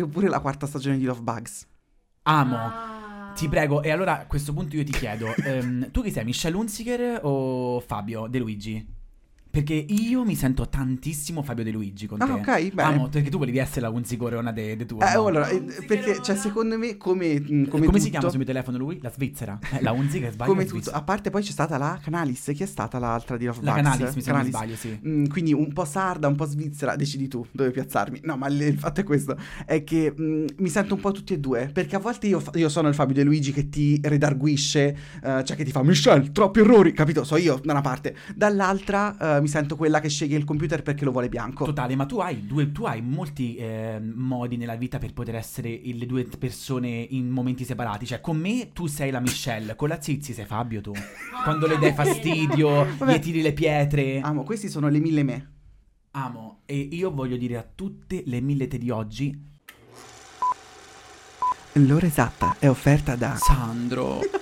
Oppure la quarta stagione di Love Bugs. Amo. Ah. Ti prego, e allora a questo punto io ti chiedo, ehm, tu chi sei, Michelle Hunziker o Fabio De Luigi? Perché io mi sento tantissimo Fabio De Luigi con te. Ah, ok, bene. Amo, perché tu volevi essere la Hunzikorona de, de tuo. Eh, no? allora, eh, perché, cioè, secondo me, come, mh, come, Come, tutto, si chiama sul mio telefono lui? La Svizzera? Eh, la Hunziker sbaglio. Come tutto, a parte poi c'è stata la Canalis, chi è stata l'altra di Love La Bugs? Canalis, mi Canalis. sbaglio, sì. Mm, quindi un po' sarda, un po' svizzera, decidi tu dove piazzarmi. No, ma il, il fatto è questo: è che mm, mi sento un po' tutti e due. Perché a volte io, fa- io sono il Fabio De Luigi che ti redarguisce, eh, cioè che ti fa Michelle, troppi errori, capito? So io da una parte. Dall'altra eh, mi sento quella che sceglie il computer perché lo vuole bianco. Totale, ma tu hai, due, tu hai molti eh, modi nella vita per poter essere le due persone in momenti separati. Cioè, con me tu sei la Michelle, con la Zizi sei Fabio tu. Quando le dai fastidio, Vabbè. gli tiri le pietre. Amo, questi sono le mille me. Amo. E io voglio dire a tutte le millete di oggi, L'ora esatta è offerta da. Sandro.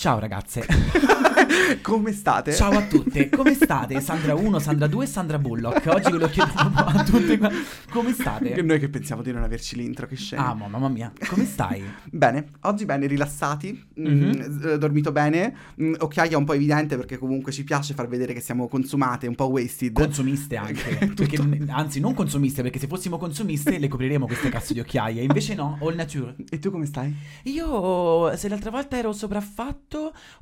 Ciao ragazze. Come state? Ciao a tutte. Come state? Sandra 1, Sandra 2 e Sandra Bullock. Oggi ve lo chiedo a tutte. Come Che state? noi che pensiamo di non averci l'intro, che scena. Ah, ma- mamma mia. Come stai? Bene, oggi bene, rilassati, mm, Mhm. eh, dormito bene, mm, occhiaia un po' evidente perché comunque ci piace far vedere che siamo consumate, un po' wasted. Consumiste anche. Perché, anzi, non consumiste, perché se fossimo consumiste le copriremo queste cazzo di occhiaie. Invece no, all nature. e tu come stai? Io, se l'altra volta ero sopraffatto,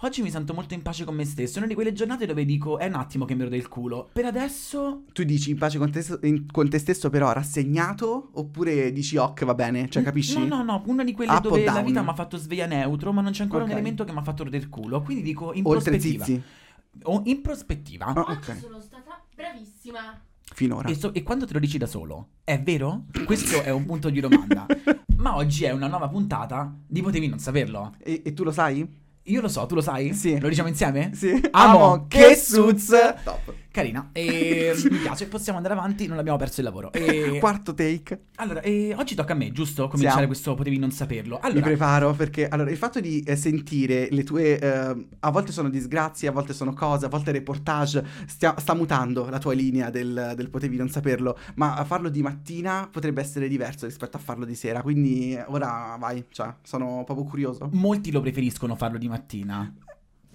oggi mi sento molto in pace con me stesso. È una di quelle giornate dove dico, è un attimo che mi ero del culo. Per adesso... Tu dici in pace con te, stesso- in- con te stesso però rassegnato oppure dici ok va bene, cioè capisci? No, no, no, una di quelle Up dove la vita mi ha fatto sveglia neutro, ma non c'è ancora Ok. un elemento che mi ha fatto del culo. Quindi dico in Oltre prospettiva. zizi, O in prospettiva. Ah, Oggi ok. sono stata bravissima. finora. E, so- e quando te lo dici da solo? È vero? Questo è un punto di domanda. Ma oggi è una nuova puntata di Potevi non saperlo. E, e tu lo sai? Io lo so, tu lo sai? Sì. Lo diciamo insieme? Sì. Amo, che suz! Top. Carina. E mi piace, possiamo andare avanti, non abbiamo perso il lavoro. E... Quarto take. Allora, e oggi tocca a me, giusto? Cominciare Siamo. questo Potevi non saperlo. Mi Allora, preparo perché allora il fatto di eh, sentire le tue eh, a volte sono disgrazie, a volte sono cose, a volte reportage, stia- sta mutando la tua linea del, del potevi non saperlo, ma farlo di mattina potrebbe essere diverso rispetto a farlo di sera, quindi ora vai, cioè sono proprio curioso. molti lo preferiscono farlo di mattina.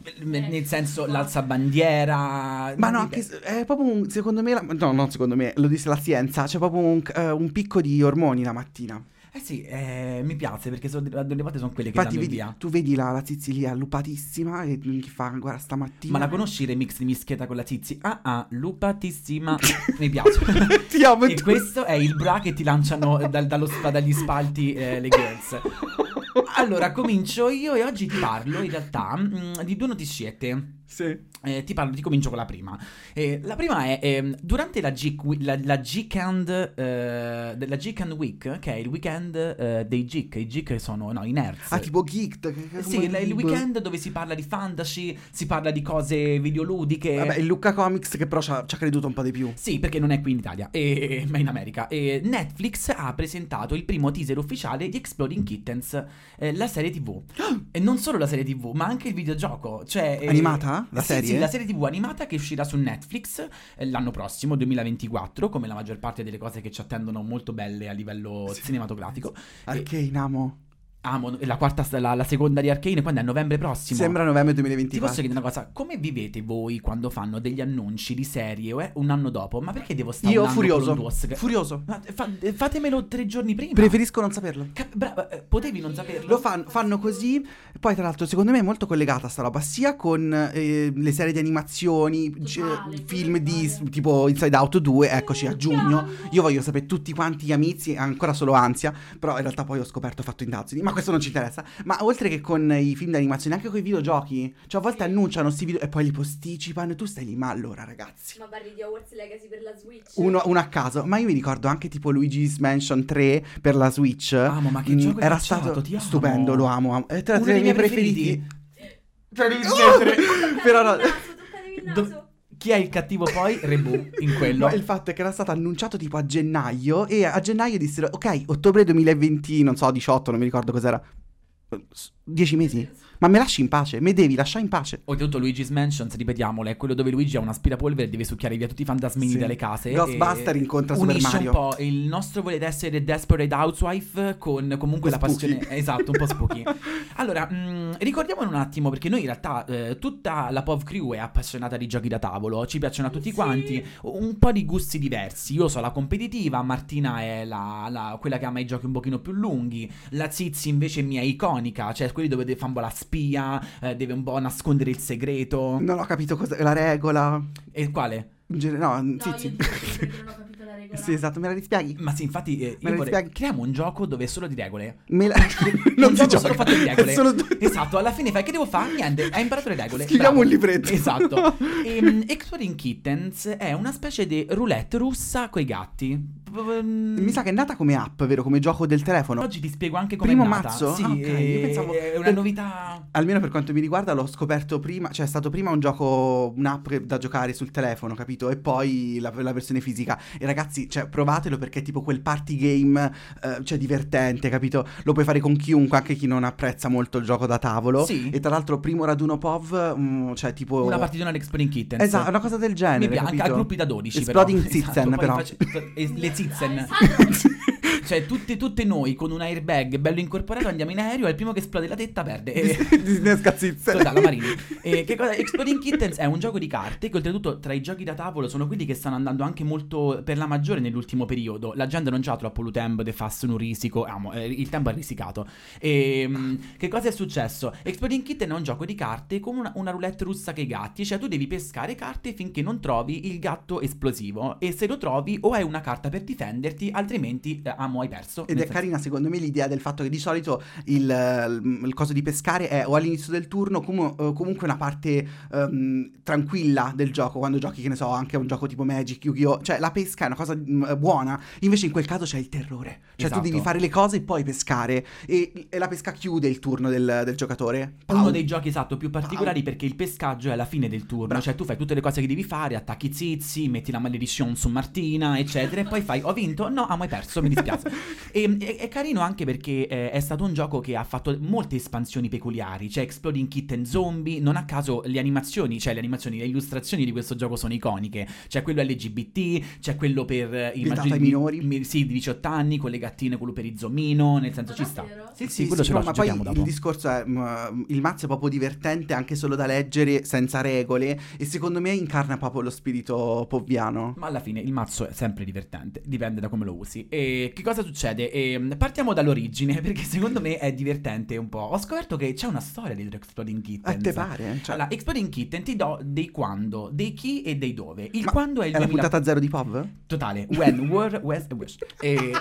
Eh, Nel senso, l'alzabandiera. Ma no, anche è proprio un, secondo me, la- no, non secondo me, lo dice la scienza, c'è proprio un, eh, un picco di ormoni la mattina. Eh sì, eh, mi piace perché so- delle volte sono quelle che Infatti vedi, via. tu vedi la, la Zizi lì allupatissima e chi fa, guarda stamattina. Ma la conosci il remix di Mischieta con la Zizi? Ah ah, lupatissima. mi piace. Ti amo e tu. questo è il bra che ti lanciano dal- dallo spa- dagli spalti eh, le girls. Allora, comincio io e oggi ti parlo in realtà mm, di due notiziette. Sì. Eh, ti parlo, ti comincio con la prima. Eh, la prima è ehm, durante la, Geek la, la Geekend, eh, la Geekend Week, che è il weekend eh, dei geek. I geek sono no, i nerds. Ah, tipo che- Sì, il, il weekend dove si parla di fantasy, si parla di cose videoludiche. Vabbè, il Lucca Comics che però ci ha, creduto un po' di più. Sì, perché non è qui in Italia, e- ma in America. E Netflix ha presentato il primo teaser ufficiale di Exploding Kittens, eh, la serie TV. e non solo la serie TV, ma anche il videogioco. Cioè, eh, Animata? La sì, serie? Sì, la serie TV animata che uscirà su Netflix eh, l'anno prossimo, 2024, come la maggior parte delle cose che ci attendono molto belle a livello Sì. cinematografico. Arcane, amo. Amo, la quarta, la, la seconda di Arcane, quando è a novembre prossimo. Sembra novembre Ti 2024. posso chiedere una cosa? Come vivete voi quando fanno degli annunci di serie o è un anno dopo? Ma perché devo stare Io un anno furioso. con? Furioso. Ma fa- fatemelo tre giorni prima. Preferisco non saperlo. Cap- brava, eh, potevi non saperlo? Lo fan- fanno così. Poi, tra l'altro, secondo me è molto collegata sta roba. Sia con eh, le serie di animazioni, c- Totale, film di tipo Inside Out 2. Eccoci a giugno. Io voglio sapere tutti quanti gli amici. Ancora solo ansia. Però in realtà poi ho scoperto, ho fatto indagini. Ma questo non ci interessa. Ma oltre che con i film d'animazione, anche con i videogiochi. Cioè, a volte Sì. annunciano sti video e poi li posticipano e tu stai lì. Ma allora, ragazzi. Ma parli di Hogwarts Legacy per la Switch? Uno, uno a caso, ma io mi ricordo anche tipo Luigi's Mansion 3 per la Switch. Amo, ma che Mm, gioco Era stato ti amo. stupendo, lo amo. amo. È tra, Uno tra i dei miei miei preferiti. Cioè, devi Oh! smettere. Però no. Toccatevi il naso, toccatevi il Do- naso. Chi è il cattivo poi? Rebu in quello. No, il fatto è che era stato annunciato tipo a gennaio e a gennaio dissero ok, ottobre 2020, non so, 18, non mi ricordo cos'era. 10 mesi? Ma me lasci in pace, me devi lasciare in pace. Oltretutto Luigi's Mansion, ripetiamolo, è quello dove Luigi ha un aspirapolvere e deve succhiare via tutti i fantasmini Sì. dalle case. Ghostbuster incontra Super Mario. un po' il nostro voler essere Desperate Housewife con comunque Un la passione... spooky. Esatto, un po' spooky. allora, mh, ricordiamolo un attimo perché noi in realtà eh, tutta la POV crew è appassionata di giochi da tavolo, ci piacciono a tutti Sì. quanti, un po' di gusti diversi. Io sono la competitiva, Martina è la, la- quella che ama i giochi un pochino più lunghi, la Zizi invece mia è iconica, cioè quelli dove po' la spia, eh, deve un po' nascondere il segreto. Non ho capito cosa la regola. E quale? No, No, sì, io non ho capito la regola. Sì, esatto, me la rispieghi? Ma sì, infatti, eh, Me io la vorrei... creiamo un gioco dove è solo di regole. Me la... un non si gioco gioca. solo fatto di regole. Solo due- Esatto, alla fine fai che devo fare? Niente, hai imparato le regole. Scriviamo un libretto. Esatto. Ehm, Exploding Kittens è una specie di roulette russa coi gatti. Mi sa che è nata come app, vero? Come gioco del telefono. Oggi ti spiego anche come Primo è nata. mazzo? Sì, Ah, ok, io è- pensavo- è una per- novità. Almeno per quanto mi riguarda l'ho scoperto prima, cioè è stato prima un gioco, un'app da giocare sul telefono, capito? E poi la, la versione fisica. E ragazzi, cioè provatelo perché è tipo quel party game, eh, cioè divertente, capito? Lo puoi fare con chiunque, anche chi non apprezza molto il gioco da tavolo. Sì. E tra l'altro primo raduno POV, mm, cioè tipo... Una partitona di Exploding Kittens. Esatto, una cosa del genere, Mi piace, anche a gruppi da 12 Exploding però. Zitzen, Esatto, però. e le zitzen. Cioè, tutte, tutte noi con un airbag bello incorporato andiamo in aereo e il primo che esplode la tetta perde. E... Disney Zizzen. Totale, Marini. E che cosa? Exploding Kittens è un gioco di carte che oltretutto tra i giochi da tavolo sono quelli che stanno andando anche molto per la maggiore nell'ultimo periodo. La gente non c'ha troppo il tempo di farsi un risico, amo, eh, il tempo è risicato. E mm, che cosa è successo? Exploding Kitten è un gioco di carte come una, una roulette russa che i gatti, cioè tu devi pescare carte finché non trovi il gatto esplosivo e se lo trovi o hai una carta per difenderti, altrimenti eh, amo hai perso. Ed è senso- carina secondo me l'idea del fatto che di solito il, il- il coso di pescare è o all'inizio del turno comu- o comunque una parte ehm, tranquilla del gioco, quando giochi che ne so anche un gioco tipo Magic, Yu-Gi-Oh! Cioè la pesca è una cosa mm, buona, invece in quel caso c'è il terrore, cioè Esatto. tu devi fare le cose e poi pescare e, e la pesca chiude il turno del, del giocatore. Uno Pau. dei giochi esatto più particolari perché il pescaggio è alla fine del turno, Bravo. cioè tu fai tutte le cose che devi fare, attacchi zizi, metti la malediction su Martina, eccetera, e poi fai ho vinto, no, ah, ma hai perso, mi dispiace. e, è, è carino anche perché eh, è stato un gioco che ha fatto molte espansioni peculiari, cioè Exploding Kitten Zombie, non a caso le animazioni, cioè le animazioni, le illustrazioni di questo gioco sono iconiche, c'è quello LGBT, c'è quello per eh, i maggiori ai di- minori. mi- sì, di 18 anni, con le gattine, quello per Izzomino, nel senso ci sta. Davvero? Sì, Sì, quello sì, ce lo no, ma poi dopo. il discorso è mm, il mazzo è proprio divertente anche solo da leggere senza regole e secondo me incarna proprio lo spirito povviano. Ma alla fine il mazzo è sempre divertente, dipende da come lo usi. E che cosa succede? Ehm, partiamo dall'origine, perché secondo me è divertente un po'. Ho scoperto che c'è una storia dietro Exploding Kittens. A te pare? Cioè, Allora, Exploding Kitten ti do dei quando, dei chi e dei dove. Il Ma quando è il è la 2000 puntata zero di POV? totale. When, where, where e wish. E...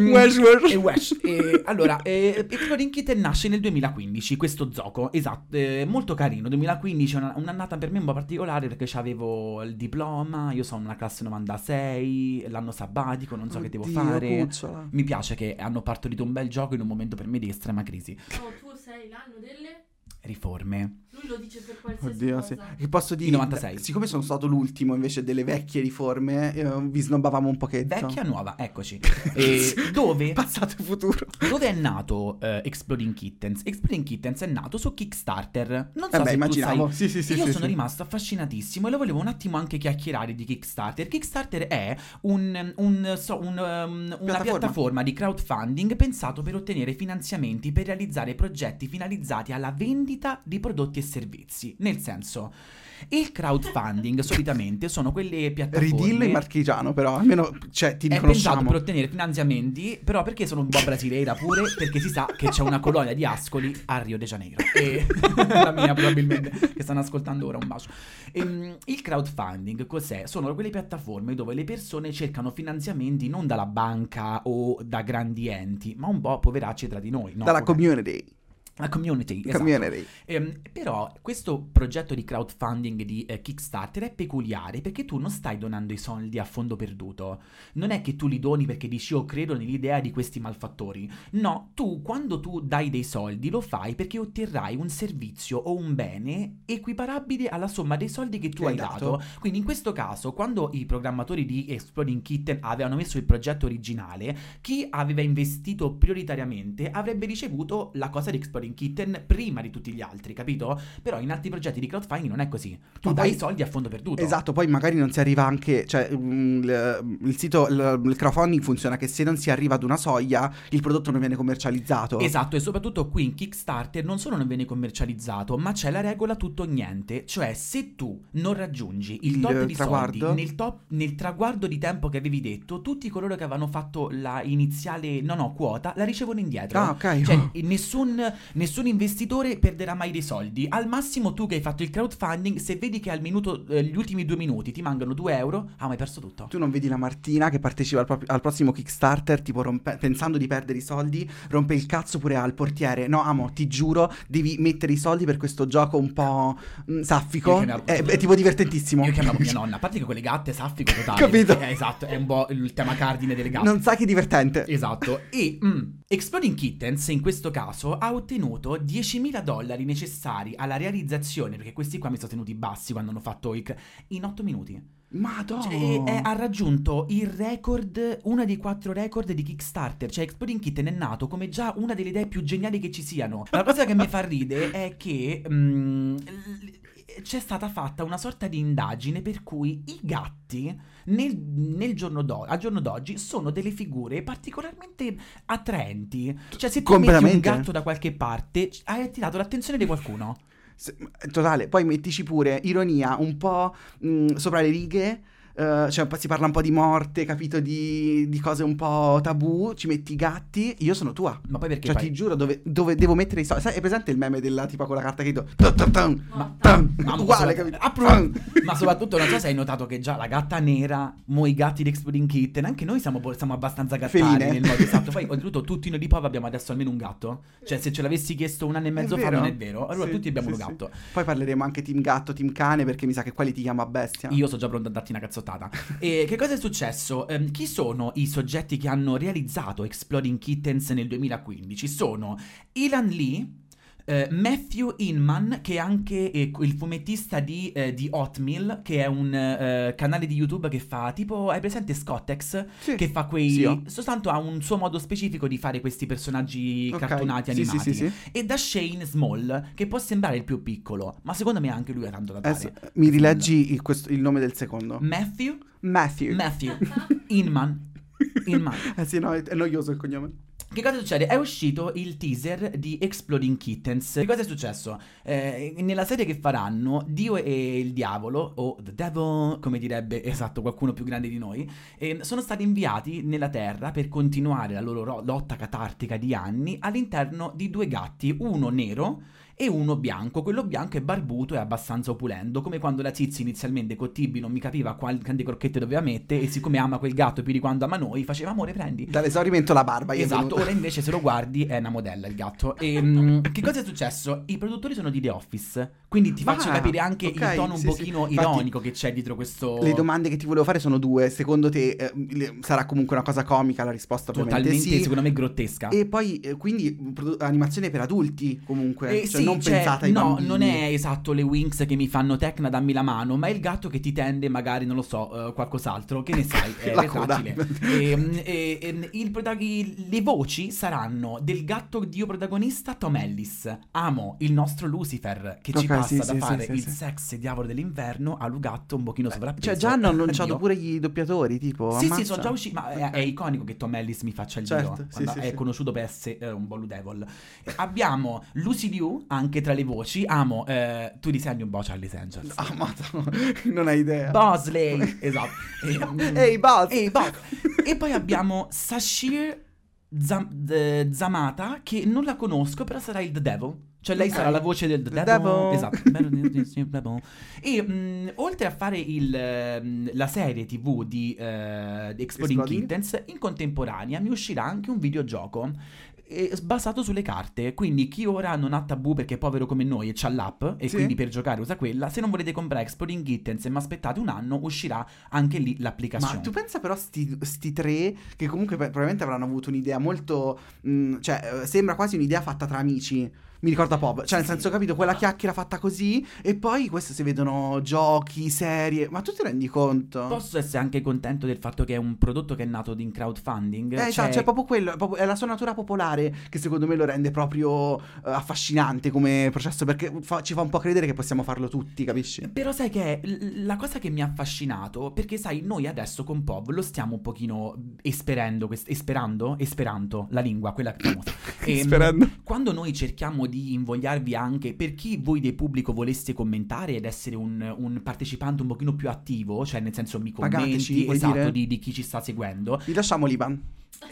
Non ci credo. e Wesh. E, allora, eh, Exploding Kitten nasce nel 2015, questo gioco, esatto, eh, molto carino, 2015 è una- un'annata per me un po' particolare perché avevo il diploma, io sono una classe 96, l'anno sabbatico, non so che devo Oddio, fare. cucciola. Mi piace che hanno partorito un bel gioco in un momento per me di estrema crisi. No, tu sei l'anno delle... Riforme. Lui lo dice per qualsiasi Oddio, cosa. sì. Che posso dire? Il 96. Siccome sono stato l'ultimo invece delle vecchie riforme, eh, vi snobbavamo un pochetto. Vecchia nuova, eccoci. E dove? Passato e futuro. Dove è nato eh, Exploding Kittens? Exploding Kittens è nato su Kickstarter. Non so Vabbè, se immaginavo. tu sai. Sì, sì, sì. Io sì, sono sì. rimasto affascinatissimo e lo volevo un attimo anche chiacchierare di Kickstarter. Kickstarter è un, un- so- un, um, una Piattaforma. piattaforma di crowdfunding pensato per ottenere finanziamenti per realizzare progetti finalizzati alla vendita di prodotti e servizi. Nel senso, Il crowdfunding solitamente sono quelle piattaforme Ridillo in marchigiano, però almeno cioè, ti è pensato riconosciamo. per ottenere finanziamenti, però perché sono un po' brasileira pure, perché si sa che c'è una colonia di Ascoli a Rio de Janeiro. E la mia probabilmente, che stanno ascoltando ora, un bacio. Ehm, il crowdfunding cos'è? Sono quelle piattaforme dove le persone cercano finanziamenti non dalla banca o da grandi enti, ma un po' poveracci tra di noi. no? Dalla community. La community, esatto. community. Ehm, però questo progetto di crowdfunding di eh, Kickstarter è peculiare perché tu non stai donando i soldi a fondo perduto. Non è che tu li doni perché dici io credo nell'idea di questi malfattori. No, tu quando tu dai dei soldi lo fai perché otterrai un servizio o un bene equiparabile alla somma dei soldi che tu Che hai hai dato. dato. Quindi in questo caso, quando i programmatori di Exploding Kitten avevano messo il progetto originale, chi aveva investito prioritariamente avrebbe ricevuto la cosa di Exploding Kitten prima di tutti gli altri, capito? Però in altri progetti di crowdfunding non è così. Tu Ma dai poi- soldi a fondo perduto. Esatto, poi magari non si arriva anche, cioè mm, il, il sito, il, il crowdfunding funziona che se non si arriva ad una soglia il prodotto non viene commercializzato. Esatto, e soprattutto qui in Kickstarter non solo non viene commercializzato, ma c'è la regola tutto o niente. Cioè, se tu non raggiungi il, Il tot di traguardo? soldi nel, top- nel traguardo di tempo che avevi detto, tutti coloro che avevano fatto la iniziale, no no, quota, la ricevono indietro. Ah, ok. Cioè, nessun, nessun investitore perderà mai dei soldi. Al massimo, tu che hai fatto il crowdfunding, se vedi che al minuto, eh, gli ultimi due minuti ti mancano 2 euro, ah, ma hai perso tutto. Tu non vedi la Martina che partecipa al, proprio- al prossimo Kickstarter, tipo rompe- pensando di perdere i soldi, rompe il cazzo pure al portiere. No, amo, ti giuro, devi mettere i soldi per questo gioco un po' mm, saffico. Chiamavo- È, è tipo divertentissimo. Io chiamavo mia nonna, a parte che con le gatte saffico totale. Capito. Eh, esatto, è un po' il tema cardine delle gatte. Non sai che è divertente. Esatto, e mm, Exploding Kittens in questo caso ha ottenuto 10.000 dollari necessari alla realizzazione, perché questi qua mi sono tenuti bassi quando hanno fatto il... in 8 minuti. Madonna. Cioè, e ha raggiunto il record, uno dei quattro record di Kickstarter. Cioè, Exploding Kitten è nato come già una delle idee più geniali che ci siano. La cosa che mi fa ridere è che mm, c'è stata fatta una sorta di indagine per cui i gatti nel, nel giorno d'o- al giorno d'oggi sono delle figure particolarmente attraenti. Cioè, se tu metti un gatto da qualche parte, hai attirato l'attenzione di qualcuno. Totale, poi mettici pure ironia un po' mh, sopra le righe. Eh, cioè, un po' si parla un po' di morte, capito? Di, di cose un po' tabù. Ci metti i gatti. Io sono tua. Ma poi perché Cioè, poi... ti giuro, dove, dove devo mettere i soldi? Sai, è presente il meme della tipa con la carta che do? Ma-. Ma- Uguale, capito? Ma soprattutto non so se hai notato che già la gatta nera, mo i gatti di Exploding Kitten, anche noi siamo, siamo abbastanza gattari Feline. nel modo esatto. Poi oltretutto tutti noi di Pov abbiamo adesso almeno un gatto. Cioè se ce l'avessi chiesto un anno e mezzo fa non è vero. Allora Sì, tutti abbiamo sì, un sì. gatto. Poi parleremo anche team gatto, team cane, perché mi sa che quelli ti chiama bestia. Io sono già pronto a darti una cazzottata. E che cosa è successo? Ehm, chi sono i soggetti che hanno realizzato Exploding Kittens nel 2015? Sono Ilan Lee. Eh, Matthew Inman, che è anche eh, il fumettista di, eh, di Hotmail, che è un eh, canale di YouTube che fa tipo. Hai presente Scottex? Sì. Che fa quei. Sì, oh. Soltanto ha un suo modo specifico di fare questi personaggi Ok, cartonati animati. Sì, sì, sì. E da Shane Small, che può sembrare il più piccolo, ma secondo me anche lui ha tanto da dare. Eh sì, Mi rileggi il, questo- il nome del secondo. Matthew Matthew. Matthew Inman. Inman. Eh sì, no, è noioso il cognome. Che cosa succede? È uscito il teaser di Exploding Kittens. Che cosa è successo? Eh, nella serie che faranno, Dio e il diavolo, o The Devil, come direbbe esatto qualcuno più grande di noi, eh, sono stati inviati nella Terra per continuare la loro ro- lotta catartica di anni all'interno di due gatti, uno nero e uno bianco. Quello bianco è barbuto e abbastanza opulento, come quando la Zizi inizialmente con Tibi non mi capiva quali crocchette doveva mettere e siccome ama quel gatto più di quando ama noi, faceva amore prendi. Dall'esaurimento la barba. Esatto, ora invece se lo guardi è una modella il gatto. E, mm, che cosa è successo? I produttori sono di The Office, quindi ti faccio Ah, capire anche ok, il tono un sì, pochino sì. Infatti, ironico che c'è dietro questo... Le domande che ti volevo fare sono due. Secondo te eh, le- sarà comunque una cosa comica? La risposta Totalmente, sì. secondo me, grottesca. E poi, eh, quindi, produ- animazione per adulti comunque. Eh, cioè, sì, non cioè, pensata ai no, bambini. non è esatto le Wings che mi fanno Tecna, dammi la mano, ma è il gatto che ti tende magari, non lo so, eh, qualcos'altro, che ne sai, è La coda. retratile. E, e- e- il protago- i- le voci saranno del gatto dio protagonista Tom Ellis. Amo il nostro Lucifer che ci Ok, passa sì, da sì, fare sì, il sì. sex diavolo dell'inverno a gatto un pochino sovrappeso. Cioè, già hanno annunciato pure i doppiatori, tipo. Sì, sì, ammazza. sono già usciti, ma è, è iconico che Tom Ellis mi faccia il Certo, dio, sì, sì, è sì. conosciuto per essere eh, un Devil. Eh, Abbiamo Lucy Liu, anche tra le voci. Amo, eh, tu disegni un po' Charlie Angels. Ah, ma no, non hai idea. Bosley, esatto. E, mm, Ehi, Buzz! Ehi, Buzz. e poi abbiamo Sashir Zam- eh, Zamata, che non la conosco, però sarà il The Devil. Cioè lei Ok. sarà la voce del The, The Devil. Devil. Esatto. e mh, oltre a fare il, ehm, la serie tv di, di Exploding Exploding. Kittens, in contemporanea mi uscirà anche un videogioco basato sulle carte. Quindi chi ora non ha tabù perché è povero come noi e c'ha l'app e Sì. quindi per giocare usa quella, se non volete comprare Exploding Kittens e mi aspettate un anno, uscirà anche lì l'applicazione. Ma tu pensa però sti, sti tre che comunque probabilmente avranno avuto un'idea molto... mh, cioè eh, sembra quasi un'idea fatta tra amici. Mi ricorda Pop, cioè nel senso capito quella chiacchiera fatta così e poi questo si vedono giochi, serie, ma tu ti rendi conto? Posso essere anche contento del fatto che è un prodotto che è nato in crowdfunding. Eh, cioè, esatto, c'è proprio quello, è, proprio- è la sua natura popolare che secondo me lo rende proprio eh, affascinante come processo perché fa- ci fa un po' credere che possiamo farlo tutti, capisci? Però sai che la cosa che mi ha affascinato, perché sai, noi adesso con Pov lo stiamo un pochino esperendo, quest- esperando, esperanto, la lingua, quella famosa. Ehm, Sperando. Quando noi cerchiamo di invogliarvi anche per chi voi del pubblico voleste commentare ed essere un, un partecipante un pochino più attivo, cioè nel senso mi commenti, Pagateci, esatto, dire? di, di chi ci sta seguendo, Vi lasciamo l'Iban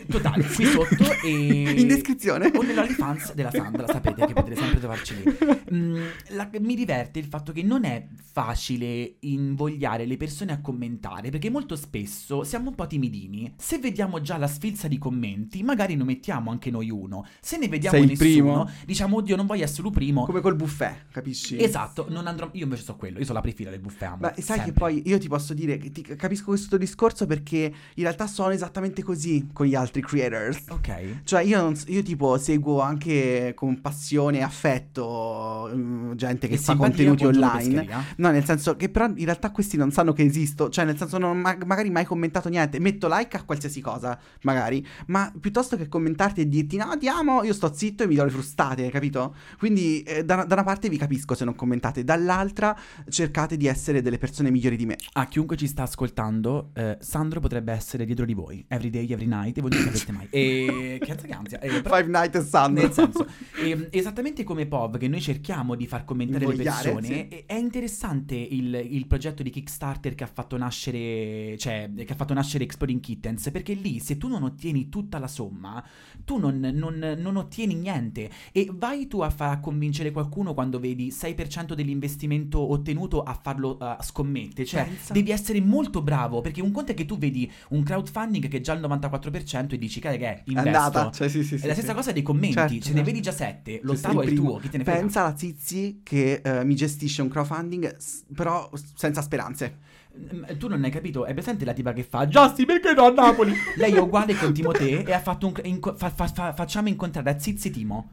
totale, qui sotto e... in descrizione. O nell'OnlyFans della Sandra, sapete che potete sempre trovarci lì. Mm, la- mi diverte il fatto che non è facile invogliare le persone a commentare, perché molto spesso siamo un po' timidini. Se vediamo già la sfilza di commenti, magari ne mettiamo anche noi uno. Se ne vediamo Sei nessuno, primo? diciamo, oddio, non voglio essere il primo. Come col buffet, capisci? Esatto, non andrò... Io invece so quello, io sono la prefila del buffet amo, Ma sai sempre. che poi io ti posso dire ti capisco questo discorso perché in realtà sono esattamente così con gli altri creators. Ok. Cioè io, non io tipo seguo anche con passione e affetto mm, gente che E fa contenuti online. No, nel senso che però in realtà questi non sanno che esisto, cioè nel senso non ho ma- magari mai commentato niente, metto like a qualsiasi cosa, magari, ma piuttosto che commentarti e dirti no ti amo, io sto zitto e mi do le frustate, capito? Quindi eh, da, da una parte vi capisco se non commentate, dall'altra cercate di essere delle persone migliori di me. A chiunque ci sta ascoltando, eh, Sandro potrebbe essere dietro di voi, every day, every night, voi non sapete mai. E che ansia. Eh, però- Five Nights at Sandro. Nel senso, ehm, esattamente come POV, che noi cerchiamo di far commentare le Invogliare, persone, sì. è interessante il, il progetto di Kickstarter che ha fatto nascere, cioè, che ha fatto nascere Exploding Kittens, perché lì se tu non ottieni tutta la somma, tu non, non- non ottieni niente. E vai tu a far convincere qualcuno quando vedi 6% dell'investimento ottenuto a farlo uh, scommette. Cioè, Pensa. devi essere molto bravo, perché un conto è che tu vedi un crowdfunding che è già al 94% e dici, cara che è, investo. andata, cioè sì sì sì. È la stessa sì. cosa dei commenti, Certo, ce ne certo. vedi già sette, Sì, l'ottavo sì, è il primo. tuo, chi te ne frega? Pensa alla Zizi che eh, mi gestisce un crowdfunding, s- però senza speranze. Mm, Tu non hai capito, è presente la tipa che fa Giussi perché no a Napoli? Lei è uguale con Timoteo e ha fatto un... inco- fa- fa- fa- facciamo incontrare a Zizi Timo.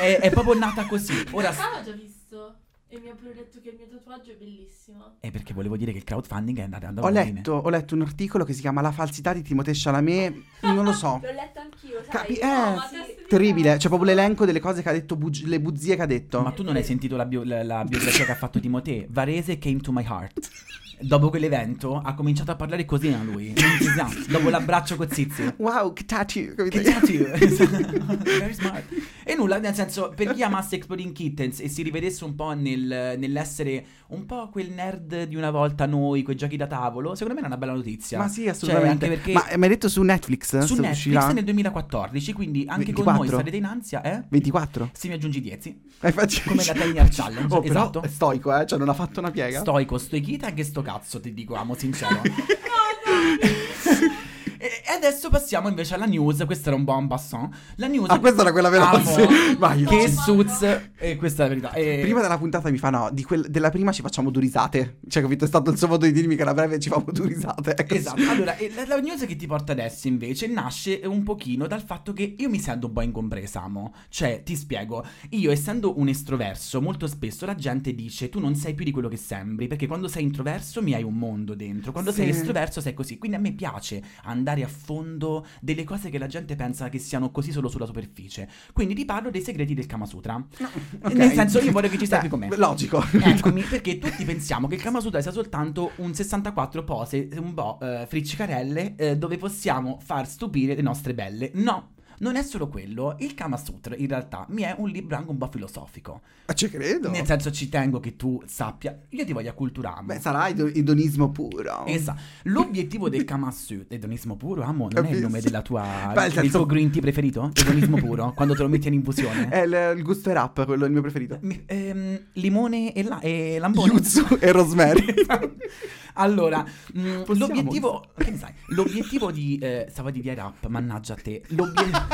È, è proprio nata così. Ora... L'ho già visto e mi ha pure detto che il mio tatuaggio è bellissimo. È perché volevo dire che il crowdfunding è andato andando Ho a bene. letto, ho letto un articolo che si chiama La falsità di Timothée Chalamet, non lo so. L'ho letto anch'io, sai? Capi- No, eh, testa di terribile, c'è proprio l'elenco delle cose che ha detto, bug- le bugie che ha detto. Ma tu non hai sentito la, bio- la- la biografia che ha fatto Timoteo? Varese came to my heart. Dopo quell'evento ha cominciato a parlare così a lui. entusiasta, Dopo l'abbraccio con Zizi. Wow, che tattoo? Che tattoo. Very smart. E nulla, nel senso, per chi amasse Exploding Kittens e si rivedesse un po' nel- nell'essere un po' quel nerd di una volta noi, quei giochi da tavolo, secondo me è una bella notizia. Ma sì, Cioè, assolutamente. anche perché Ma eh, mi hai detto su Netflix? su Netflix uscirà? nel 2014, quindi anche con 24? noi sarete in ansia, eh? 24? Se mi aggiungi 10. Eh, Come la Tennier Challenge, Oh, però esatto. è stoico, eh, cioè non ha fatto una piega. Stoico, stoichita che sto cazzo, ti dico, amo sincero. e e adesso passiamo invece alla news. Questo era un buon passant. La news. Ah, questa era quella veloce. Amo. Vai. Che Suits. E questa è la verità. E- Prima della puntata mi fa no, di quel- della prima ci facciamo due risate. Cioè, capito? È stato il suo modo di dirmi che alla breve ci famo due risate. Ecco. Esatto, allora la, la news che ti porta adesso invece nasce un pochino dal fatto che io mi sento un po' incompresa, amo. Cioè, ti spiego, io essendo un estroverso, molto spesso la gente dice tu non sei più di quello che sembri, perché quando sei introverso mi hai un mondo dentro, quando sei Sì. estroverso sei così. Quindi a me piace andare a fondo delle cose che la gente pensa che siano così solo sulla superficie. Quindi ti parlo dei segreti del Kama Sutra. Ok. Nel senso, io voglio che ci stai Beh, qui con me. Logico. Eccomi, perché tutti pensiamo che il Kama Sutra sia soltanto un 64 pose un po' eh, friccicarelle eh, dove possiamo far stupire le nostre belle. No, Non è solo quello, il Kama Sutra in realtà mi è un libro anche un po' filosofico. Ah, ci credo. Nel senso ci tengo che tu sappia, io ti voglio acculturare. Beh, sarà ido- idonismo puro. Esatto. L'obiettivo del Kama Sutra, edonismo puro, amo, non è il nome della tua Beh, senso- tuo green tea preferito? Edonismo puro, quando te lo metti in infusione. È il, il gusto è rap, quello è il mio preferito. Mi- ehm, limone e, la- e lambone. Yuzu e rosemary. allora, mh, Possiamo? l'obiettivo. Che ne sai? L'obiettivo di. Eh, stavo di dire rap, mannaggia a te. L'obiettivo.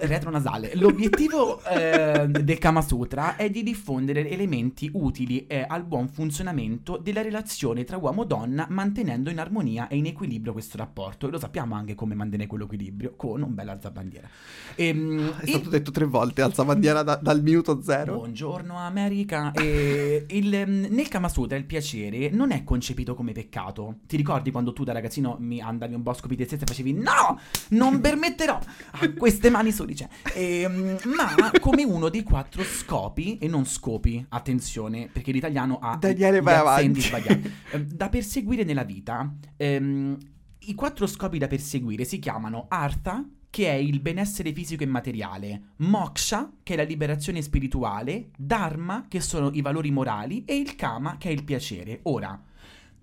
retronasale. L'obiettivo eh, del Kama Sutra è di diffondere elementi utili eh, al buon funzionamento della relazione tra uomo e donna, mantenendo in armonia e in equilibrio questo rapporto. E lo sappiamo anche come mantenere quell'equilibrio con un bel alzabandiera. Ehm, È stato detto tre volte, alza bandiera da- dal minuto zero. Buongiorno America. E il, ehm, nel Kama Sutra il piacere non è concepito come peccato. Ti ricordi quando tu da ragazzino mi andavi un te stessa e facevi no, non permetterò a queste mani sudice. Ehm, ma come uno dei quattro scopi, e non scopi, attenzione, perché l'italiano ha Daniele, gli avanti. sbagliati. Ehm, da perseguire nella vita. ehm, I quattro scopi da perseguire si chiamano Artha, che è il benessere fisico e materiale, Moksha, che è la liberazione spirituale, Dharma, che sono i valori morali, e il Kama, che è il piacere. Ora,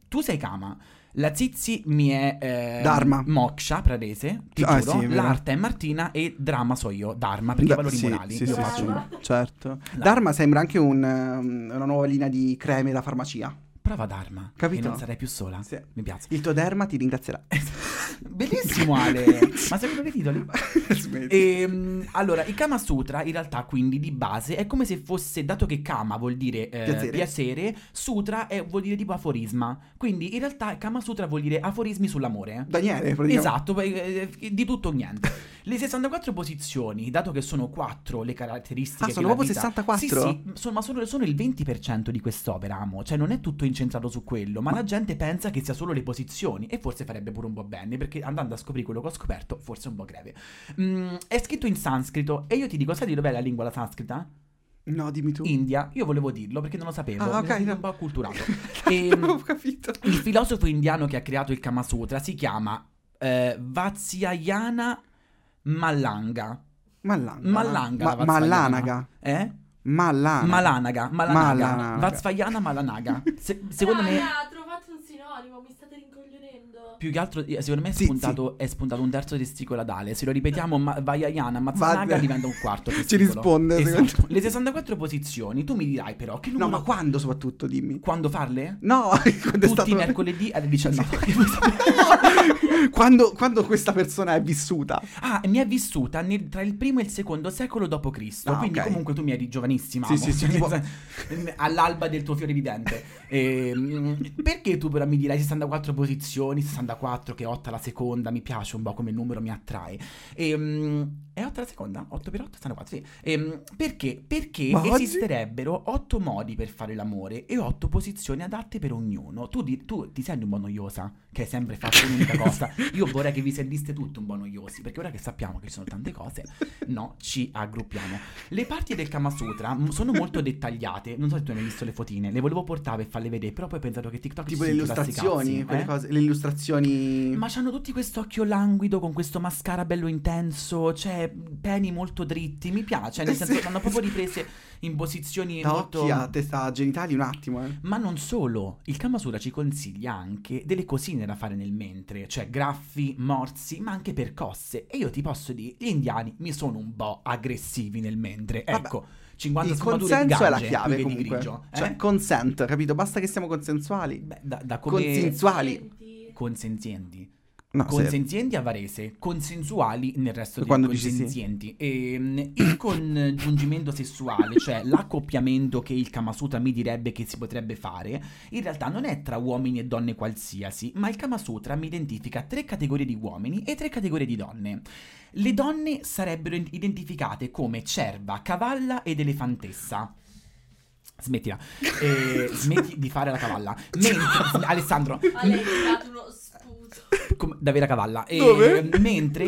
tu sei Kama. La Zizi mi è eh, Dharma. Moksha, pradese, ti Ah, giuro. sì. L'arte è Martina e Dharma so io, Dharma, perché i Da- valori sì, morali. Sì, io sì, faccio sì, certo. Dharma sembra anche un, um, una nuova linea di creme da farmacia. Prova Dharma. Capito? E non sarai più sola. Sì. Mi piace. Il tuo derma ti ringrazierà. Bellissimo Ale, ma seguono i titoli? Smetti. Ehm, allora, il Kama Sutra in realtà quindi di base è come se fosse, dato che Kama vuol dire eh, Piacere. piacere. Sutra è- vuol dire tipo aforisma. Quindi in realtà Kama Sutra vuol dire aforismi sull'amore. Daniele, praticamente. Esatto, eh, eh, di tutto o niente. Le 64 posizioni, dato che sono 4 le caratteristiche Ah, sono proprio vita- 64? Sì, sì, sono, ma sono, sono il 20% di quest'opera, amo. Cioè non è tutto incentrato su quello, ma la gente pensa che sia solo le posizioni e forse farebbe pure un po' bene, perché andando a scoprire quello che ho scoperto, forse è un po' greve. Mm, è scritto in sanscrito e io ti dico, sai di dov'è la lingua la sanscrita? No, dimmi tu. India. Io volevo dirlo perché non lo sapevo, Ah, mi ok, sono no. un po' acculturato. Non Ehm, avevo capito. il filosofo indiano che ha creato il Kama Sutra si chiama eh, Vatsyayana Malanga. Mallanga. Mallanga. Ma-. Mallanaga. Eh? Mallanaga. Malanaga. Malanaga. Malanaga. Vatsyayana Malanaga. Se- secondo me... Raga, trovate un sinonimo, mi. Più che altro, eh, secondo me è spuntato, è spuntato un terzo testicolo dale. Se lo ripetiamo, ma- Vajayana, Mazzanaga Va- diventa un quarto Ci testicolo. risponde, Esatto. Le 64 posizioni, tu mi dirai però che No, numero... ma quando soprattutto, dimmi. Quando farle? No, quando Tutti stato... i mercoledì alle 19. quando, quando questa persona è vissuta. Ah, mi è vissuta nel- tra il primo e il secondo secolo d.C. Ah, quindi ok. comunque tu mi eri giovanissima. Sì, sì, sì, tipo- All'alba del tuo fiore vivente. Ehm, perché tu però mi dirai 64 posizioni, 64 che 8 alla seconda, mi piace un po' come numero, mi attrae. Ehm, è 8 alla seconda? 8 per 8, 64, sì. Ehm, perché? Perché Ma esisterebbero 8 modi per fare l'amore e 8 posizioni adatte per ognuno. Tu, di- tu ti senti un po' noiosa, che hai sempre fatto un'unica cosa. Io vorrei che vi sentiste tutti un po' noiosi, perché ora che sappiamo che ci sono tante cose, no, ci aggruppiamo. Le parti del Kama Sutra sono molto dettagliate. Non so se tu hai visto le fotine, le volevo portare per farle vedere, però poi ho pensato che TikTok Tipo le illustrazioni, cazzi, eh? cose, le illustrazioni... Ma c'hanno tutti questo occhio languido con questo mascara bello intenso, cioè peni molto dritti, mi piace, nel Eh, senso sì. che hanno proprio riprese in posizioni Da molto... occhi a testa genitali un attimo, eh. Ma non solo, il Kamasura ci consiglia anche delle cosine da fare nel mentre, cioè graffi, morsi, ma anche percosse. E io ti posso dire, gli indiani mi sono un po' aggressivi nel mentre. Vabbè, Ecco, 50 Il consenso è la chiave comunque. grigio. eh? Cioè, consent, capito? Basta che siamo consensuali. Beh, da, da come... Consensuali. Consenzienti. No, se- Consenzienti a Varese, consensuali nel resto dei Quando dici sì. consenzienti. Ehm, il congiungimento sessuale, cioè l'accoppiamento che il Kamasutra mi direbbe che si potrebbe fare, in realtà non è tra uomini e donne qualsiasi, ma il Kamasutra mi identifica tre categorie di uomini e tre categorie di donne. Le donne sarebbero identificate come cerva, cavalla ed elefantessa. Smettila, Eh, smetti di fare la cavalla. Mentre, Alessandro, a lei mi da vera cavalla. E, Dove? Mentre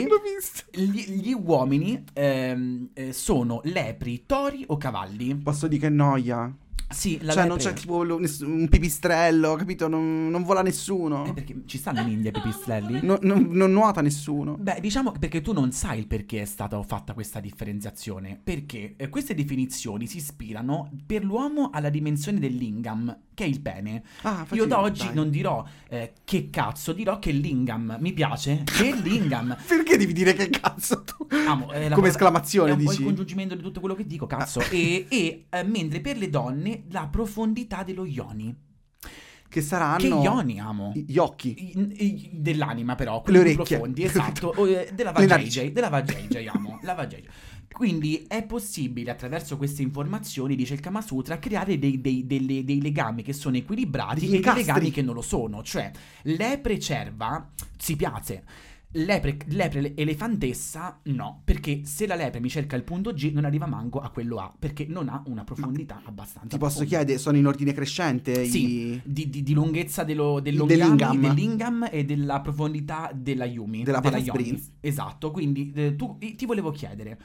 gli, gli uomini ehm, eh, sono lepri, tori o cavalli. Posso dire che noia. Sì, la cioè non c'è tipo ness- un pipistrello, capito? Non, non vola nessuno. Eh, perché ci stanno in India i pipistrelli? Non, non- non nuota nessuno. Beh, diciamo che perché tu non sai il perché è stata fatta questa differenziazione. Perché eh, queste definizioni si ispirano per l'uomo alla dimensione del lingam, che è il pene. Ah, Io da oggi dai. non dirò eh, che cazzo, dirò che lingam mi piace. Che lingam. Perché devi dire che cazzo tu? Amo, la Come parola- esclamazione, è un po' dici? il congiungimento di tutto quello che dico, cazzo. E, e, eh, mentre per le donne la profondità dello yoni. Che saranno... Che yoni amo. Gli occhi. I- i- dell'anima però, quelli Le orecchie. profondi, esatto, o, eh, della narici. della vagina, amo, la vagina. Quindi è possibile attraverso queste informazioni, dice il Kama Sutra, creare dei, dei- delle- dei legami che sono equilibrati Degli e dei incastri. legami che non lo sono. Cioè, lepre cerva si piace. Lepre, lepre elefantessa no, perché se la lepre mi cerca il punto G non arriva manco a quello A, perché non ha una profondità abbastanza Ti posso profonda. chiedere, sono in ordine crescente? Sì, i- di, di- di lunghezza dello, Del dell'ongami, lingam. dell'ingam e della profondità della Yumi. Della della. Prince. Esatto, quindi eh, tu, ti volevo chiedere,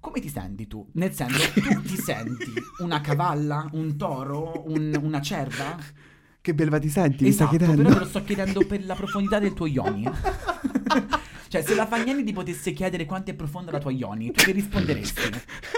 come ti senti tu? Nel senso, tu ti senti una cavalla, un toro, un- una cerva? Che belva ti senti? Mi esatto, stai chiedendo? però te lo sto chiedendo per la profondità del tuo Yoni. cioè, se la Fagnani ti potesse chiedere quanto è profonda la tua Yoni, tu che risponderesti?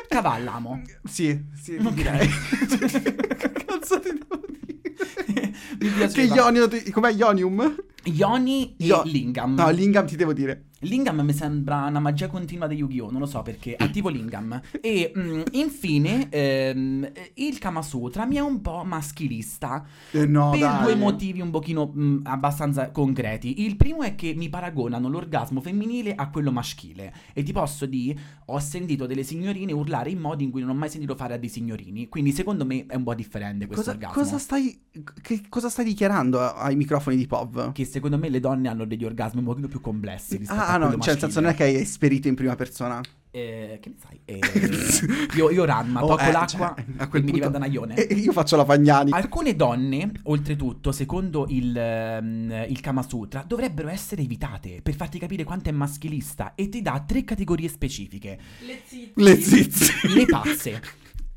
Cavalla, amo. Sì, sì, Ok. direi. che cazzo ti devo dire? Mi Che piaceva. Ionio, com'è Ionium? Yoni e Io- Lingam. No, Lingam ti devo dire. Lingam mi sembra una magia continua di Yu-Gi-Oh! Non lo so perché attivo Lingam. E mm, infine, ehm, il Kama Sutra mi è un po' maschilista. Eh no, per dai. due motivi un pochino mm, abbastanza concreti. Il primo è che mi paragonano l'orgasmo femminile a quello maschile. E ti posso dire, ho sentito delle signorine urlare in modi in cui non ho mai sentito fare a dei signorini. Quindi secondo me è un po' differente questo Cosa, orgasmo. cosa stai, che cosa stai dichiarando ai microfoni di Pov? Che secondo me le donne hanno degli orgasmi un pochino più complessi rispetto Ah, a no, cioè nel senso non è che hai esperito in prima persona. Eh, che ne sai? Eh, io, io ranma, Oh, tocco eh, l'acqua cioè, a e quel mi punto- diventa un aione. E io faccio la Fagnani. Alcune donne, oltretutto, secondo il, ehm, il Kama Sutra, dovrebbero essere evitate per farti capire quanto è maschilista e ti dà tre categorie specifiche. Le zizi. Le zizi. Le pazze.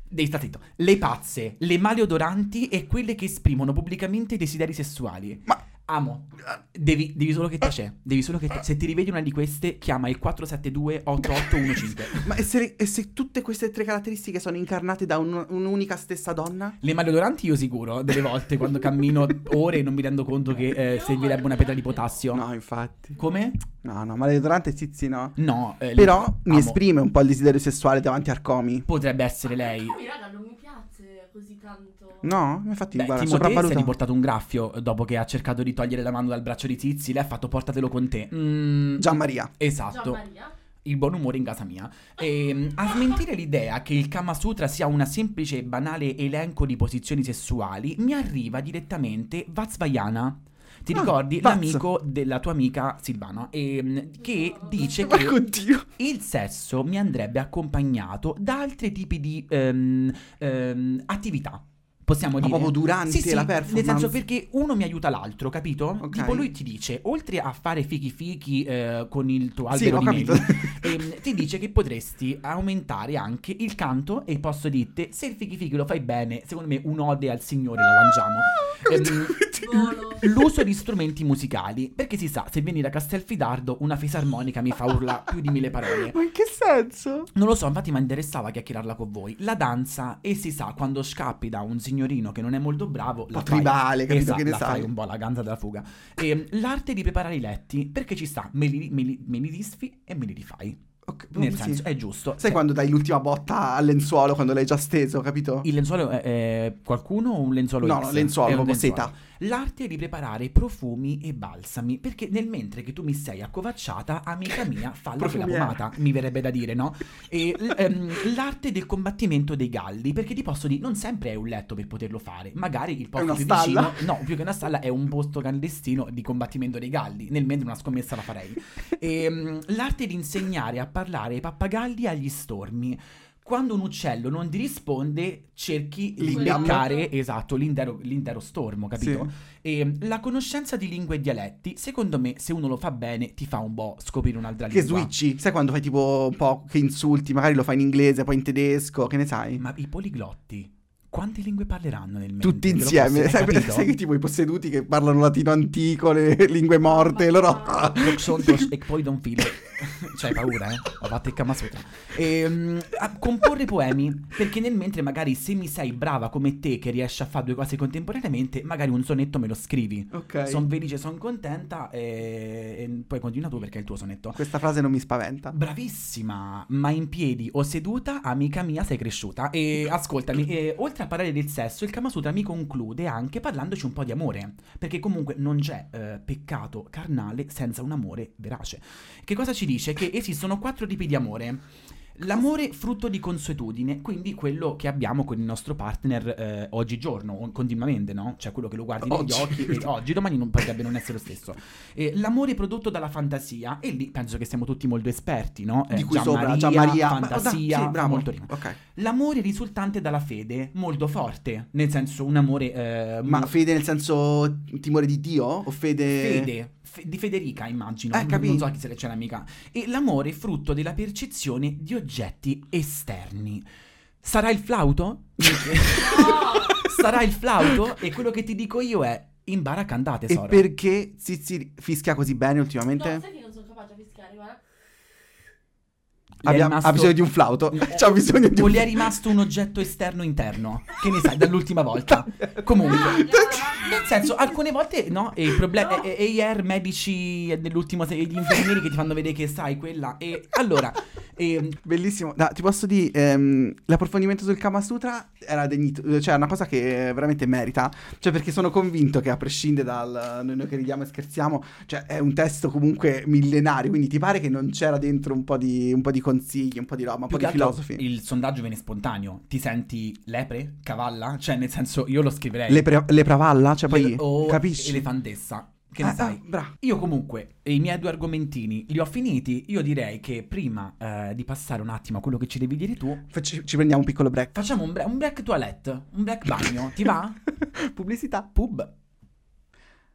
Devi stare zitto. Le pazze, le maleodoranti e quelle che esprimono pubblicamente desideri sessuali. Ma Amo. Devi, devi solo che te c'è. Devi solo che te- Se ti rivedi una di queste, chiama il 472-8815. Ma e se, e se tutte queste tre caratteristiche sono incarnate da un- un'unica stessa donna? Le maleodoranti io sicuro, delle volte quando cammino ore non mi rendo conto che eh, servirebbe una pietra di potassio. No, infatti. Come? No, no, ma le deodorante zizi no. No. eh, Però le- mi amo. esprime un po' il desiderio sessuale davanti a Arcomi. Potrebbe essere lei. Poi, raga, non mi piace così tanto. No, infatti, Beh, guarda, Timoteo si è sopravvaluta. riportato un graffio dopo che ha cercato di togliere la mano dal braccio di Zizi. Lei ha fatto portatelo con te. Mm, Gian Maria. Esatto. Gian Maria. il buon umore in casa mia. E, a smentire l'idea che il Kama Sutra sia una semplice e banale elenco di posizioni sessuali, mi arriva direttamente Vatsvayana. Ti Ah, ricordi Vaz. l'amico della tua amica Silvana? Ehm, che dice Ma che oddio. il sesso mi andrebbe accompagnato da altri tipi di ehm, ehm, attività. Possiamo Ma dire. proprio durante Sì, sì, la Nel performance? senso perché uno mi aiuta l'altro, capito? Ok. Tipo lui ti dice, oltre a fare fichi fichi eh, con il tuo Sì, albero ho di meli, ehm, ti dice che potresti aumentare anche il canto e posso dirti, se il fichi fichi lo fai bene, secondo me un'ode al Signore la mangiamo. Ehm, Volo. L'uso di strumenti musicali, perché si sa, se vieni da Castelfidardo, una fisarmonica mi fa urla più di mille parole. Ma in che senso? Non lo so, infatti mi interessava chiacchierarla con voi. La danza, e si sa, quando scappi da un signorino che non è molto bravo, la fai- tribale, capito Esatto, che ne la sai. fai un po' la ganza della fuga. E, l'arte di preparare i letti, perché ci sta, me li, me li- me li disfi e me li rifai. Ok, Nel sì. senso, è giusto. Sai Cioè, quando dai l'ultima botta al lenzuolo quando l'hai già steso, capito? Il lenzuolo è, è qualcuno o un lenzuolo No, X? no, lenzuolo, È un lenzuolo. seta. L'arte di preparare profumi e balsami, perché nel mentre che tu mi sei accovacciata, amica mia, falla quella pomata, mi verrebbe da dire, no? E ehm, l'arte del combattimento dei galli, perché ti posso dire, non sempre è un letto per poterlo fare, magari il posto più vicino, no, più che una stalla è un posto clandestino di combattimento dei galli, nel mentre una scommessa la farei. Ehm, l'arte di insegnare a parlare ai pappagalli e agli stormi. Quando un uccello non ti risponde, cerchi di beccare esatto, l'intero, l'intero stormo, capito? Sì. E la conoscenza di lingue e dialetti, secondo me, se uno lo fa bene, ti fa un po' scoprire un'altra Che lingua. switchi? Sai quando fai tipo un po' che insulti, magari lo fai in inglese, poi in tedesco, che ne sai? Ma i poliglotti, Quante lingue parleranno nel mentre? Tutti insieme, sai, sai che tipo i posseduti che parlano latino antico, le lingue morte, loro... E poi Don Filo. C'hai paura, eh? Ho fatto il Kama Sutra. Ehm, a comporre poemi, perché nel mentre magari se mi sei brava come te che riesci a fare due cose contemporaneamente, magari un sonetto me lo scrivi. Ok. Sono felice, sono contenta e... e poi continua tu perché è il tuo sonetto. Questa frase non mi spaventa. Bravissima, ma in piedi o seduta, amica mia, sei cresciuta. E ascoltami, e oltre a parlare del sesso, il Kama Sutra mi conclude anche parlandoci un po' di amore. Perché comunque non c'è eh, peccato carnale senza un amore verace. Che cosa ci dice? Che esistono quattro tipi di amore. L'amore frutto di consuetudine, quindi quello che abbiamo con il nostro partner eh, oggigiorno, continuamente, no? Cioè quello che lo guardi negli occhi e oggi, domani non potrebbe non essere lo stesso. Eh, l'amore prodotto dalla fantasia, e lì penso che siamo tutti molto esperti, no? Eh, di cui Gian sopra, Maria, Gian Maria, Ma- fantasia, dai, sì, molto rima. Ok. L'amore risultante dalla fede, molto forte, nel senso un amore... eh, Ma fede nel senso timore di Dio? O fede... Fede, fe- di Federica immagino, Eh, non- capito. non so chi se c'è l'amica. E l'amore è frutto della percezione di oggetti esterni. Sarà il flauto? Sarà il flauto? E quello che ti dico io è impara a cantare E tesoro. perché Zizi fischia così bene No, ultimamente? sai che non sono capace a fischiare, guarda. Gli è Abbia- rimasto- Ha bisogno di un flauto. C'ha bisogno di O un gli è rimasto un oggetto esterno interno? Che ne sai, dall'ultima volta? Comunque, nel senso, alcune volte no, e il problema e, e ER medici dell'ultimo gli infermieri che ti fanno vedere che sai quella e allora e, Bellissimo. No, ti posso dire, ehm, l'approfondimento sul Kama Sutra era degnito, cioè è una cosa che veramente merita, cioè perché sono convinto che a prescindere dal noi, noi che ridiamo e scherziamo, cioè è un testo comunque millenario, quindi ti pare che non c'era dentro un po' di, un po' di consigli, un po' di roba, un più po' di filosofi? il sondaggio viene spontaneo. Ti senti lepre? Cavalla? Cioè, nel senso, io lo scriverei. Le, pre- le pravalla? Cioè poi, Le- o capisci? elefantessa. Che ne Ah, sai? ah, bra. Io comunque i miei due argomentini li ho finiti. Io direi che prima eh, di passare un attimo a quello che ci devi dire tu, Facci- ci prendiamo un piccolo break. facciamo un, bre- un break toilette, un break bagno. Ti va? Pubblicità. Pub.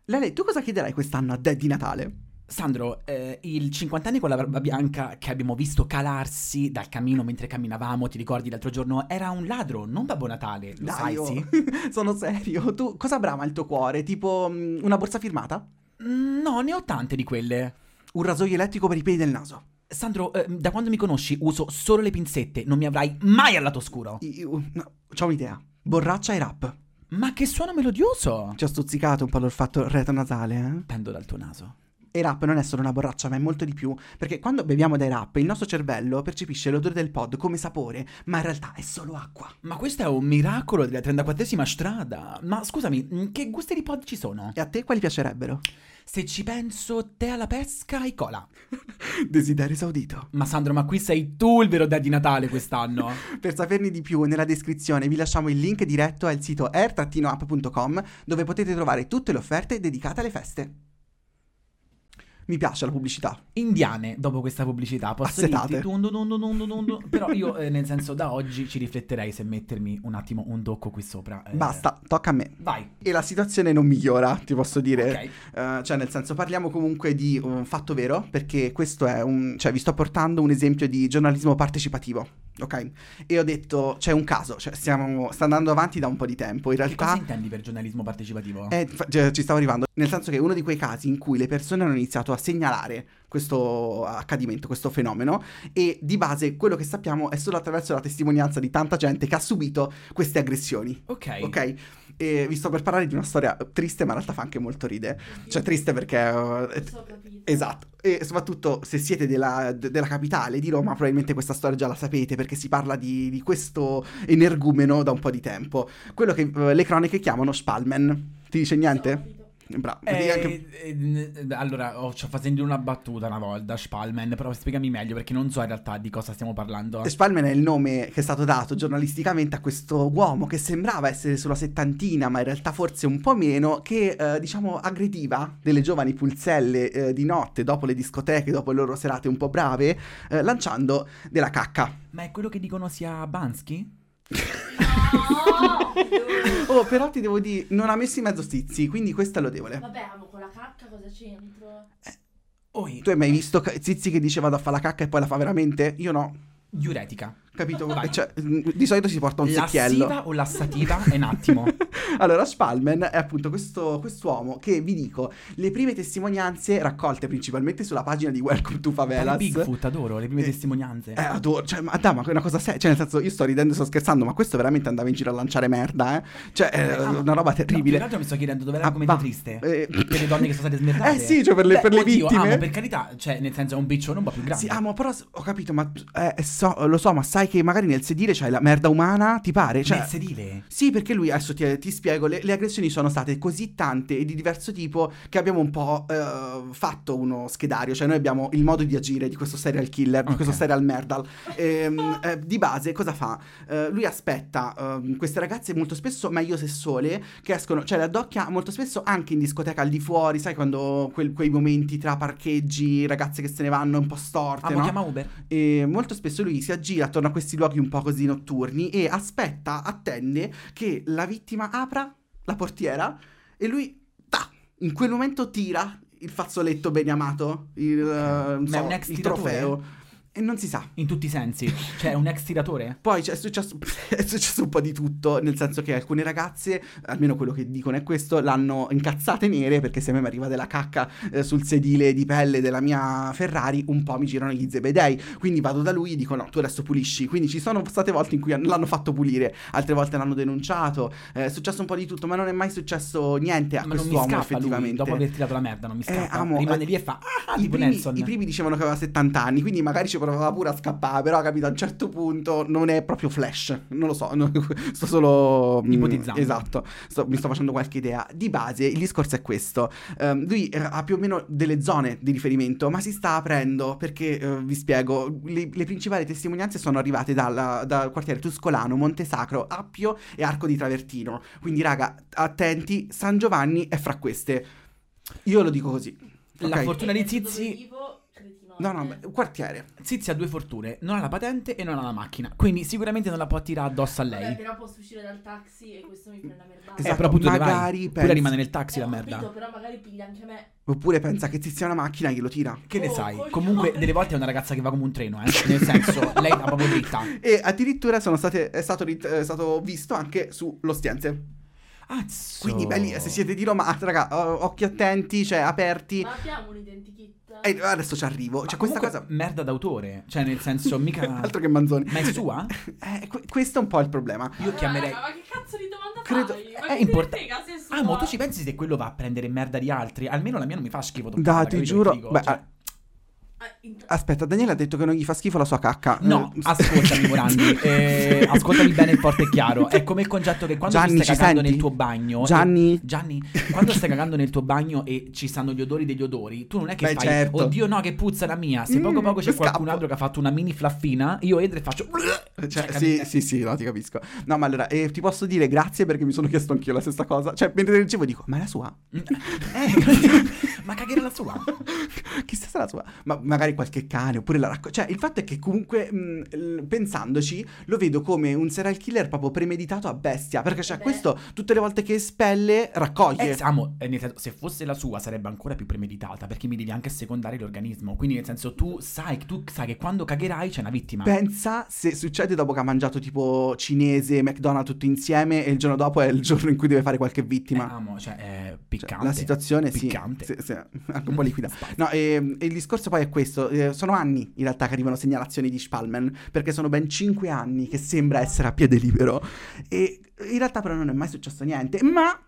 Lele, tu cosa chiederai quest'anno a Daddy Natale? Sandro, eh, il 50 anni con la barba bianca che abbiamo visto calarsi dal camino mentre camminavamo, ti ricordi l'altro giorno, era un ladro, non Babbo Natale, lo sai, Dai, oh. sì? Sono serio. Tu cosa brama il tuo cuore? Tipo mm, una borsa firmata? Mm, No, ne ho tante di quelle. Un rasoio elettrico per i peli del naso? Sandro, eh, da quando mi conosci uso solo le pinzette, non mi avrai mai al lato oscuro. Io, no, c'ho un'idea. Borraccia e rap. Ma che suono melodioso! Ci ho stuzzicato un po' l'olfatto retronasale, eh? Pendo dal tuo naso. E rap non è solo una borraccia, ma è molto di più. Perché quando beviamo dai rap, il nostro cervello percepisce l'odore del pod come sapore, ma in realtà è solo acqua. Ma questo è un miracolo della 34esima strada. Ma scusami, mm, che gusti di pod ci sono? E a te quali piacerebbero? Se ci penso, tè alla pesca e cola. Desiderio esaudito. Ma Sandro, ma qui sei tu il vero dad di Natale quest'anno. Per saperne di più, nella descrizione vi lasciamo il link diretto al sito air-up.com dove potete trovare tutte le offerte dedicate alle feste. Mi piace la pubblicità. Indiane, dopo questa pubblicità, posso Assetate. dirti tundu, tundu, tundu. Però io, eh, nel senso, da oggi ci rifletterei se mettermi un attimo un tocco qui sopra. eh. Basta, tocca a me. Vai. E la situazione non migliora, ti posso dire. Ok. Eh, cioè, nel senso, parliamo comunque di un fatto vero, perché questo è un. cioè, vi sto portando un esempio di giornalismo partecipativo, ok? E ho detto, c'è un caso, cioè, stiamo, sta andando avanti da un po' di tempo. In Che cosa realtà. intendi per giornalismo partecipativo? eh, cioè, ci stavo arrivando, nel senso che è uno di quei casi in cui le persone hanno iniziato a segnalare questo accadimento, questo fenomeno, e di base quello che sappiamo è solo attraverso la testimonianza di tanta gente che ha subito queste aggressioni. ok. Ok? E vi sto per parlare di una storia triste, ma in realtà fa anche molto ride. Cioè, triste perché. uh, è- So capito. Esatto, e soprattutto se siete della, de- della capitale di Roma, probabilmente questa storia già la sapete perché si parla di, di questo energumeno da un po' di tempo. Quello che uh, le cronache chiamano Spalmen. Ti dice So niente? Bravo. Eh, eh, eh, allora, ho, ci ho facendo una battuta una volta, Spalman, però spiegami meglio perché non so in realtà di cosa stiamo parlando. Spalmen è il nome che è stato dato giornalisticamente a questo uomo che sembrava essere sulla settantina, ma in realtà forse un po' meno, che eh, diciamo aggrediva delle giovani pulzelle eh, di notte dopo le discoteche, dopo le loro serate un po' brave, eh, lanciando della cacca. Ma è quello che dicono sia Bansky? No! Oh, però ti devo dire, non ha messo in mezzo stizi, quindi questo è lodevole. Vabbè, amo con la cacca cosa c'entro? Oi, Tu hai mai visto Zizi che dice vado a fare la cacca e poi la fa veramente? Io no. diuretica. Capito? Vai. Cioè, mm, di solito si porta un secchiello. Lassiva o lassativa? È un attimo. allora, Spalman è appunto questo quest'uomo che vi dico, le prime testimonianze raccolte principalmente sulla pagina di Welcome to Favelas. Bigfoot, adoro, le prime Eh, testimonianze. Eh, adoro, cioè, ma dai, ma è una cosa seria, cioè, nel senso, io sto ridendo e sto scherzando, ma questo veramente andava in giro a lanciare merda, eh? Cioè, è Ah, una roba No, terribile. che altro mi sto chiedendo dove è Ah, l'argomento triste. Eh, Per le donne che sono state smerdate. Eh sì, cioè, per le- Beh, per le oddio, vittime. amo, per carità, cioè, nel senso è un biccione un po' più grande. Sì, amo, però ho capito, ma eh, so- lo so, ma sai che magari nel sedile c'hai la merda umana, ti pare? Cioè, Nel sedile. Sì, perché lui, adesso ti, ti spiego, le, le aggressioni sono state così tante e di diverso tipo che abbiamo un po' eh, fatto uno schedario, cioè noi abbiamo il modo di agire di questo serial killer, di Ok. questo serial merdal. Ehm, eh, di base cosa fa? Eh, lui aspetta ehm, queste ragazze molto spesso meglio se sole, che escono, cioè le addocchia molto spesso anche in discoteca al di fuori, sai quando quel- quei momenti tra parcheggi, ragazze che se ne vanno un po' storte, Amo, no? chiama Uber. E molto spesso lui si aggira attorno a questi luoghi un po' così notturni e aspetta, attende che la vittima apra la portiera e lui, ta, in quel momento tira il fazzoletto bene amato, il, eh, so, il trofeo. E non si sa. In tutti i sensi. Cioè, è un ex tiratore? Poi c'è successo, è successo un po' di tutto, nel senso che alcune ragazze, almeno quello che dicono è questo, l'hanno incazzate nere perché se a me mi arriva della cacca eh, sul sedile di pelle della mia Ferrari, un po' mi girano gli zebedei. Quindi vado da lui e dico no, tu adesso pulisci. Quindi ci sono state volte in cui han- l'hanno fatto pulire, altre volte l'hanno denunciato, eh, è successo un po' di tutto, ma non è mai successo niente a Ma quest'uomo effettivamente. lui, dopo aver tirato la merda, non mi Eh, scappa. amo, Rimane eh, lì e fa, ah, I primi. I primi dicevano che aveva 70 anni, quindi magari ci provava pure a scappare, però capito, a un certo punto non è proprio Flash, non lo so, no, sto solo... mm, Ipotizzando. Esatto, sto- mi sto facendo qualche idea. Di base il discorso è questo, Ehm, lui eh, ha più o meno delle zone di riferimento, ma si sta aprendo perché, eh, vi spiego, le, le principali testimonianze sono arrivate dalla- dal quartiere Tuscolano, Montesacro, Appio e Arco di Travertino. Quindi raga, attenti, San Giovanni è fra queste. Io lo dico così. La ok? fortuna di Zizi- No, no, quartiere. Zizi ha due fortune, non ha la patente e non ha la macchina, quindi sicuramente non la può tirare addosso a Vabbè, lei. però posso uscire dal taxi e questo mi prende una merdata. Eh, Esatto, però appunto magari vai? pensi- Pure rimane nel taxi Eh, la merda. capito, però magari piglia anche me. Oppure pensa che ti sia una macchina che lo tira. Che ne Oh, sai? coglione. Comunque, delle volte è una ragazza che va come un treno, eh. Nel senso, lei va proprio dritta. E addirittura sono state, è, stato, è stato visto anche su L'Ostiense. Azzo. Quindi belli, se siete di Roma, ah, raga, o- occhi attenti, cioè aperti. Ma abbiamo un identikit? E adesso ci arrivo. Ma Cioè, questa cosa... merda d'autore. Cioè, nel senso, mica. Altro che Manzoni. Ma è sua? Eh, que- questo è un po' il problema. Io chiamerei. Ma che cazzo di domanda Credo- fai? Ma È che te import- ne frega se è sua? Ah, ma tu ci pensi se quello va a prendere merda di altri? Almeno la mia non mi fa schifo. Da, toccarla, ti giuro. Beh, Cioè, ah, aspetta, Daniele ha detto che non gli fa schifo la sua cacca. No, Eh, ascoltami Morandi, eh, ascoltami bene forte e chiaro. È come il concetto che quando Gianni, stai cagando nel tuo bagno. Gianni? e- Gianni, quando stai cagando nel tuo bagno e ci stanno gli odori degli odori, tu non è che Beh, fai certo. oddio no che puzza la mia. Se Mm, poco poco c'è qualcun scappo. altro che ha fatto una mini flaffina, io entro e faccio Cioè, Cioè, sì, sì, sì, no, ti capisco. No, ma allora, eh, ti posso dire grazie perché mi sono chiesto anch'io la stessa cosa. Cioè, mentre leggevo dico, ma è la sua? Eh, ma cagare la sua. Chissà se è la sua. Ma magari qualche cane, oppure la raccolta. Cioè, il fatto è che comunque, mh, l- pensandoci, lo vedo come un serial killer proprio premeditato a bestia. Perché, cioè, Beh. questo, tutte le volte che espelle, raccoglie. Eh, siamo- eh, nel senso, se fosse la sua sarebbe ancora più premeditata perché mi devi anche secondare l'organismo. Quindi nel senso tu sai, tu sai che quando cagherai c'è una vittima. Pensa se succede dopo che ha mangiato tipo cinese, McDonald's tutto insieme e il giorno dopo è il giorno in cui deve fare qualche Eh, vittima. amo, cioè è Cioè, piccante. la situazione sì, Piccante. sì, sì, anche un po' liquida. No, e, e il discorso poi è questo: eh, sono anni in realtà che arrivano segnalazioni di Spalman, perché sono ben 5 anni che sembra essere a piede libero. E in realtà, però, non è mai successo niente. Ma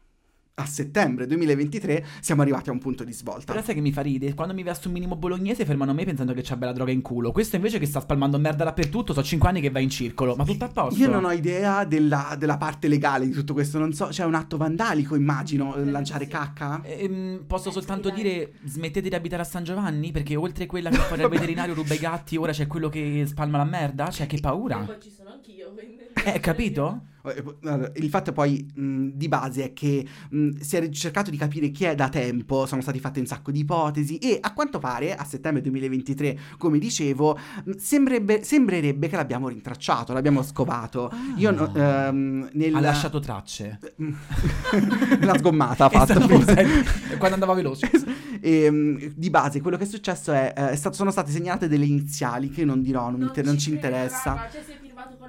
a settembre 2023 siamo arrivati a un punto di svolta. Però sai che mi fa ridere? Quando mi vesto un minimo bolognese fermano me pensando che c'è bella droga in culo. Questo invece che sta spalmando merda dappertutto, so 5 anni che va in circolo. Ma tutto a posto. Io non ho idea della, della parte legale di tutto questo, non so, c'è un atto vandalico, immagino, eh, lanciare sì. cacca? Ehm, posso Eh, soltanto dire smettete di abitare a San Giovanni? Perché oltre quella che fa il veterinario ruba i gatti, ora c'è quello che spalma la merda? Cioè, che E paura. poi ci sono anch'io, quindi... Eh, capito? Eh, allora, Il fatto poi mh, di base è che mh, si è cercato di capire chi è da tempo, sono state fatte un sacco di ipotesi e a quanto pare a settembre 2023, come dicevo, mh, sembrerebbe, sembrerebbe che l'abbiamo rintracciato, l'abbiamo scovato. Io no- ehm, nel... Ha lasciato tracce. Una sgommata ha fatto. sempre- quando andava veloce. E, mh, di base quello che è successo è, eh, è stato- sono state segnalate delle iniziali che non dirò, non, mi inter- non ci credo, interessa. Cioè,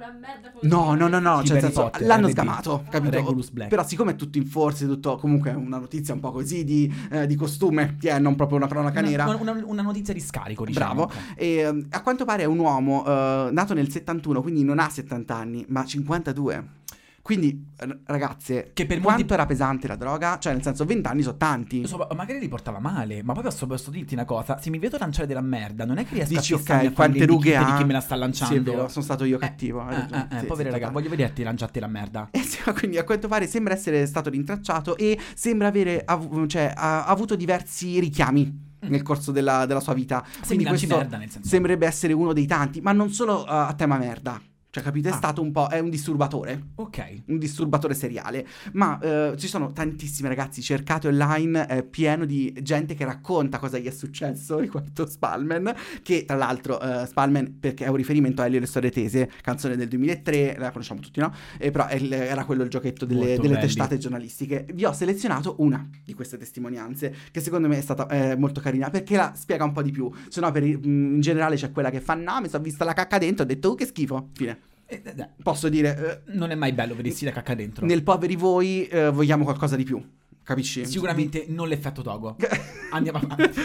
una merda come No, no, no, no, cioè senso, Potter, l'hanno RB. sgamato, capito? Regulus Black. Però siccome è tutto in forze, tutto comunque è una notizia un po' così di, eh, di costume, che è non proprio una cronaca nera. Una, una- una notizia di scarico, diciamo. Bravo. E, ehm, a quanto pare è un uomo eh, nato nel 71, quindi non ha 70 anni, ma 52. Quindi, ragazze, Che per quanto molti- era pesante la droga? Cioè, nel senso, 20 anni sono tanti. So, magari li portava male, ma poi posso, posso dirti una cosa: se mi vedo lanciare della merda, non è che riesco Dici, a fissarmi ok, quante rughe ha? di chi me la sta Sì, lanciando. vero, sono stato io Eh, cattivo. Eh, eh, eh, Sì, povera sì, raga, voglio vederti lanciarti la merda. Eh sì, quindi a quanto pare sembra essere stato rintracciato e sembra avere av- cioè, ha, avuto diversi richiami nel corso della, della sua vita. Se Quindi questo merda, nel senso. sembrerebbe essere uno dei tanti, ma non solo uh, a tema merda. Cioè, capite? È Ah. stato un po'. È un disturbatore. Ok. Un disturbatore seriale. Ma eh, ci sono tantissimi ragazzi. Cercate online, è pieno di gente che racconta cosa gli è successo riguardo Spalman. Che tra l'altro, eh, Spalman, perché è un riferimento a Elio e le storie tese, canzone del 2003, la conosciamo tutti, no? Eh, però il- era quello il giochetto delle, delle testate giornalistiche. Vi ho selezionato una di queste testimonianze, che secondo me è stata eh, molto carina, perché la spiega un po' di più. Se no, per, mh, in generale c'è quella che fa, no, mi sono vista la cacca dentro, ho detto, oh, che schifo. Fine. Eh, eh, eh, Posso dire, eh, non è mai bello vedersi la cacca dentro. nel poveri voi eh, vogliamo qualcosa di più, capisci? Sicuramente non l'effetto Togo. Andiamo avanti.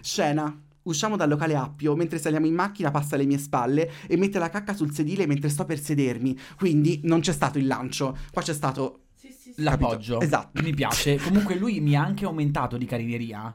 Scena. Usciamo dal locale Appio, mentre saliamo in macchina passa alle mie spalle e mette la cacca sul sedile mentre sto per sedermi. Quindi non c'è stato il lancio, qua c'è stato... Sì, sì, sì. L'appoggio. Capito? Esatto. Mi piace. Comunque lui mi ha anche aumentato di carineria.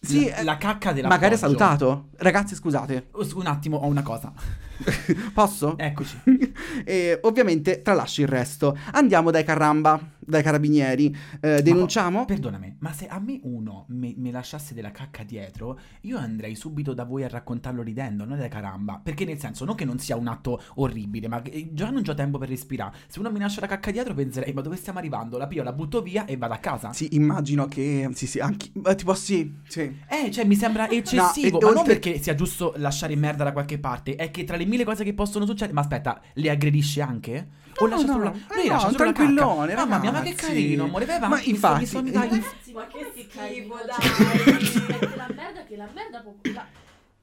Sì, la, eh, la cacca della Magari ha salutato. Ragazzi, scusate. Un attimo, ho una cosa. Posso? Eccoci. e ovviamente tralascio il resto. Andiamo dai Carramba, dai carabinieri. Eh, denunciamo? Perdonami, ma se a me uno me, me lasciasse della cacca dietro, io andrei subito da voi a raccontarlo ridendo, non da caramba. Perché nel senso, non che non sia un atto orribile, ma che- già non ho tempo per respirare. Se uno mi lascia la cacca dietro, penserei, ma dove stiamo arrivando? La pio, la butto via e vado a casa. Sì, immagino che... Sì, sì, anche... eh, tipo sì, sì. Eh, cioè mi sembra eccessivo, e ma non perché sia giusto lasciare merda da qualche parte, è che tra le mille cose che possono succedere, ma aspetta, le aggredisce anche? O No, lascia no, solo la... eh Lui no, lascia solo la tranquillone, cacca. Mamma mia, ma che carino, amore, vai Ma avanti, mi infatti- sto- mi mi dai- Ragazzi, ma che Che schifo, dai. Perché la merda che la merda può... la-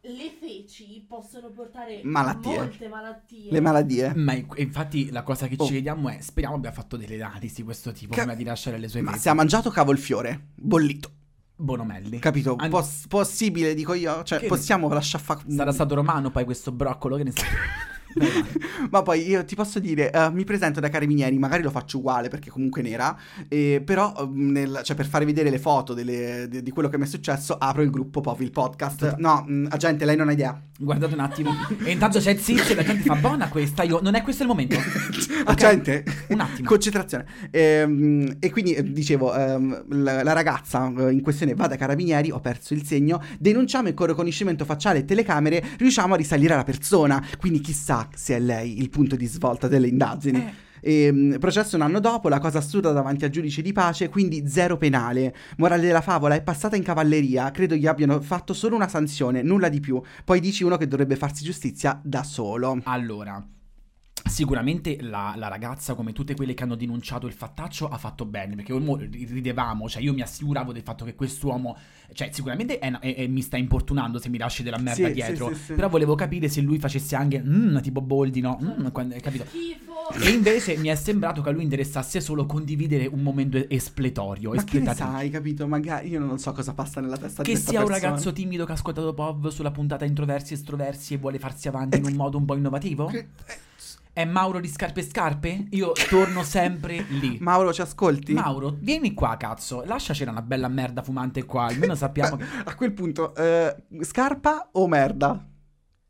Le feci possono portare Malattie. molte malattie. Le malattie. Ma in- infatti la cosa che Oh. ci chiediamo è, speriamo abbia fatto delle analisi di questo tipo Ca- prima di lasciare le sue Ma se ha mangiato cavolfiore, bollito. Bonomelli. Capito? An- Poss- possibile, dico io. Cioè, Che ne- possiamo lasciare fa... Sarà stato romano poi questo broccolo che ne sa. Ma poi io ti posso dire, eh, mi presento da carabinieri, magari lo faccio uguale perché comunque nera, eh, però eh, nel- cioè, per fare vedere le foto delle- di, di quello che mi è successo apro il gruppo Povi, il podcast. No, mh, agente, lei non ha idea. Guardate un attimo. E intanto c'è il zizio e la gente fa buona questa. Io, non è questo il momento. Agente, Un attimo. concentrazione. Ehm, e quindi eh, dicevo, ehm, la, la ragazza eh, in questione va dai carabinieri, ho perso il segno, denunciamo e con riconoscimento facciale e telecamere riusciamo a risalire alla persona. Quindi chissà se è lei il punto di svolta delle indagini. Eh. Ehm, processo un anno dopo, la cosa assurda davanti al giudice di pace, quindi zero penale. Morale della favola è passata in cavalleria, credo gli abbiano fatto solo una sanzione, nulla di più. Poi dici uno che dovrebbe farsi giustizia da solo. Allora, sicuramente la, la ragazza, come tutte quelle che hanno denunciato il fattaccio, ha fatto bene, perché mo ridevamo, cioè io mi assicuravo del fatto che quest'uomo, cioè sicuramente è- è- è- mi sta importunando se mi lasci della merda Sì, dietro, sì, sì, sì. però volevo capire se lui facesse anche, mm, tipo Boldi, no? Mm, quando- hai capito? Schifo. E invece mi è sembrato che a lui interessasse solo condividere un momento espletorio, Ma che ne sai, capito? Magari io non so cosa passa nella testa di Che questa sia un persona. ragazzo timido che ha ascoltato Pov sulla puntata introversi e estroversi e vuole farsi avanti in un modo un po' innovativo? Che- È Mauro di Scarpe e Scarpe? Io torno sempre lì. Mauro, ci ascolti? Mauro, vieni qua, cazzo. Lasciacela una bella merda fumante qua. Almeno sappiamo che. A quel punto, eh, scarpa o merda?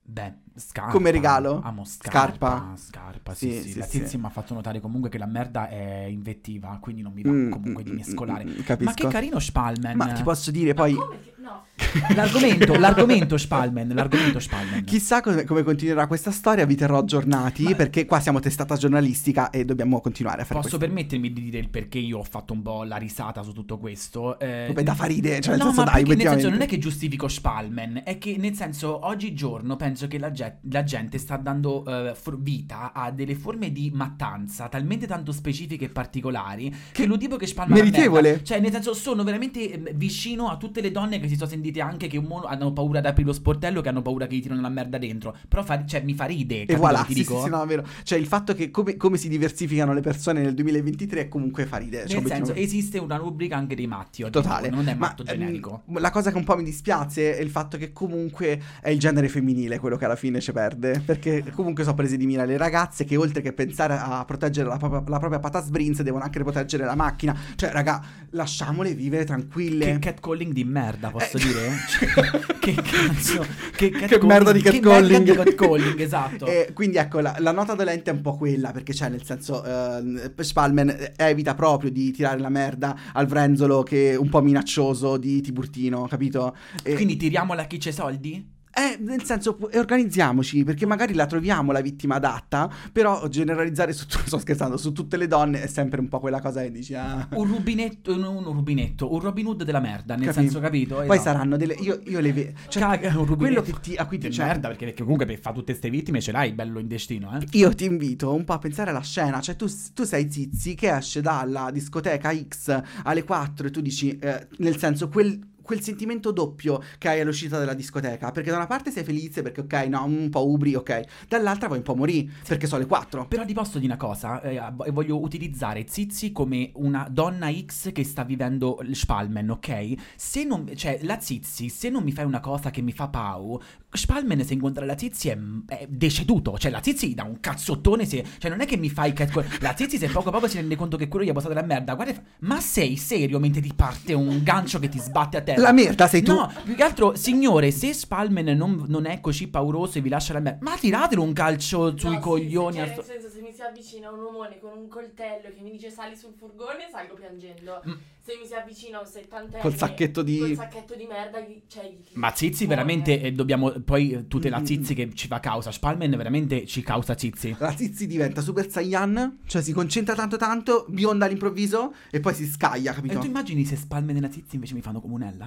Beh, scarpa. Come regalo? Amo scarpa. Scarpa? Scarpa, sì, Sì, sì. sì, La sì. tizia mi ha fatto notare comunque che la merda è invettiva, quindi non mi va Mm, comunque di mm, mescolare. mm, mm, capisco. Ma che carino Spalman. Ma ti posso dire Ma poi... come. No. L'argomento, l'argomento Spalman, l'argomento Spalman. Chissà come, come continuerà questa storia, vi terrò aggiornati Ma- perché qua siamo testata giornalistica e dobbiamo continuare a fare Posso questo. permettermi di dire il perché io ho fatto un po' la risata su tutto questo? Eh, Vabbè, da fa ridere, cioè nel no, senso ma dai, perché nel senso non è che giustifico Spalman, è che nel senso oggigiorno penso che la, ge- la gente sta dando eh, for- vita a delle forme di mattanza talmente tanto specifiche e particolari che, lo tipo che Spalman ha meritevole. merda. Cioè nel senso sono veramente eh, vicino a tutte le donne che si sono sentite anche che un mono- hanno paura di aprire lo sportello, che hanno paura che gli tirano la merda dentro. Però fa- cioè, mi fa ride. E voilà, ti sì, dico? sì, sì, no, vero. Cioè, il fatto che come, come si diversificano le persone nel 2023 è comunque fa ridere. Cioè, Nel senso, esiste una rubrica anche dei matti. oggi, Totale, Non è Ma, matto ehm, generico. la cosa che un po' mi dispiace è il fatto che comunque è il genere femminile quello che alla fine ci perde. Perché comunque sono prese di mira le ragazze che oltre che pensare a proteggere la propria, la propria pata sbrinz devono anche proteggere la macchina. Cioè, raga, lasciamole vivere tranquille. Che catcalling di merda, posso Eh. dire? Cioè, che cazzo? Che, Che merda di Che catcalling. merda di catcalling, esatto. Eh, quindi ecco, la, la nota dolente è un po' quella, perché c'è nel senso, eh, Spalman evita proprio di tirare la merda al Vrenzolo che è un po' minaccioso di Tiburtino, capito? E- Quindi tiriamola a chi c'è soldi? Eh, nel senso, organizziamoci, perché magari la troviamo la vittima adatta, però generalizzare su, sto scherzando, su tutte le donne è sempre un po' quella cosa che dici, ah... Un rubinetto, non un rubinetto, un Robin Hood della merda, nel Capì? senso, capito? Poi Esatto. saranno delle... Io, io le vedo... Cioè, Caga, un rubinetto. quello che ti, a cui ti... Cioè, merda, perché, perché comunque per fare tutte queste vittime ce l'hai bello in destino, eh? Io ti invito un po' a pensare alla scena, cioè tu, tu sei Zizi che esce dalla discoteca X alle 4 e tu dici, eh, nel senso, quel, quel sentimento doppio che hai all'uscita della discoteca, perché da una parte sei felice perché ok, no, un po' ubri, ok, dall'altra vuoi un po' morire perché sono le 4. Però ti posso dire una cosa, eh, voglio utilizzare Zizi come una donna X che sta vivendo Spalmen, ok? Se non, cioè, la Zizi, se non mi fai una cosa che mi fa pau, Spalmen se incontra la Zizi è, è deceduto, cioè la Zizi dà un cazzottone, se, cioè non è che mi fai catcall, la Zizi se poco a poco si rende conto che quello gli ha passato della merda, guarda, ma sei serio? Mentre ti parte un gancio che ti sbatte a terra? La merda sei tu. No, più che altro, signore, se Spalmen non, non è così pauroso e vi lascia la merda, ma tiratelo un calcio sui No, sì, coglioni. sì, cioè, sto- nel senso, se mi si avvicina un omone con un coltello che mi dice sali sul furgone, salgo piangendo. Mm. Se mi si avvicina un settantenne Col sacchetto di- col sacchetto di merda, gli- cioè, gli- Ma Zizi muore. veramente eh, dobbiamo poi eh, tutta la Mm, Zizi che ci fa causa. Spalmen veramente ci causa Zizi. La Zizi diventa Super Saiyan, cioè si concentra tanto tanto, bionda all'improvviso e poi si scaglia, E capito? tu immagini se Spalmen e la Zizi invece mi fanno comunella?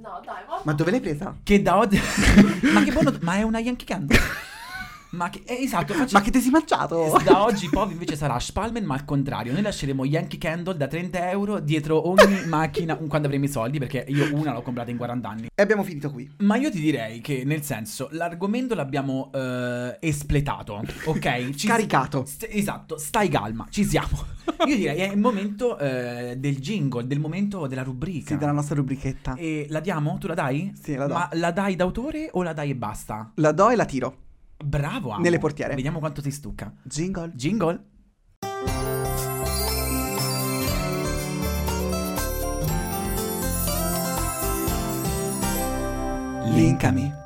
No, dai, ma... Ma dove l'hai presa? Che da oggi Ma che buono Ma è una Yankee Candle Ma che eh, esatto, faccio Ma che ti sei mangiato? da oggi poi invece sarà Spalmen ma al contrario Noi lasceremo Yankee Candle da 30 euro dietro ogni macchina quando avremo i soldi Perché io una l'ho comprata in 40 anni E abbiamo finito qui. Ma io ti direi che nel senso l'argomento l'abbiamo eh, espletato Ok? Ci- Caricato. St- esatto, stai calma, ci siamo. Io direi è il momento eh, del jingle, del momento della rubrica. Sì, della nostra rubrichetta. E la diamo? Tu la dai? Sì, la do. Ma la dai d'autore o la dai e basta? La do e la tiro. Bravo, amo. Nelle portiere. Vediamo quanto si stucca. Jingle. Jingle. Linkami.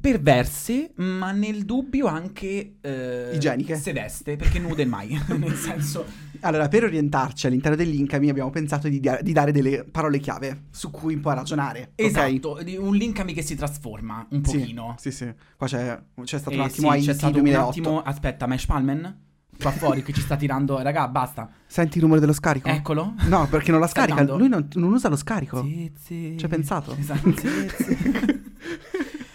Perverse, ma nel dubbio anche eh, Igieniche. Sedeste, perché nude mai. nel senso, Allora, per orientarci all'interno dell'incami abbiamo pensato di, dia- di dare delle parole chiave su cui un po' ragionare. esatto, di- un linkami che si trasforma un pochino. Sì, sì. Qua c'è, c'è stato Eh, un attimo sì, c'è stato 2008. un attimo. Aspetta, Mesh Palmen? Qua fuori che ci sta tirando. Raga, basta. Senti il rumore dello scarico? Eccolo. No, perché non la scarica. andando. Lui non, non usa lo scarico. Sì, sì. Ci hai pensato? Esatto, sì.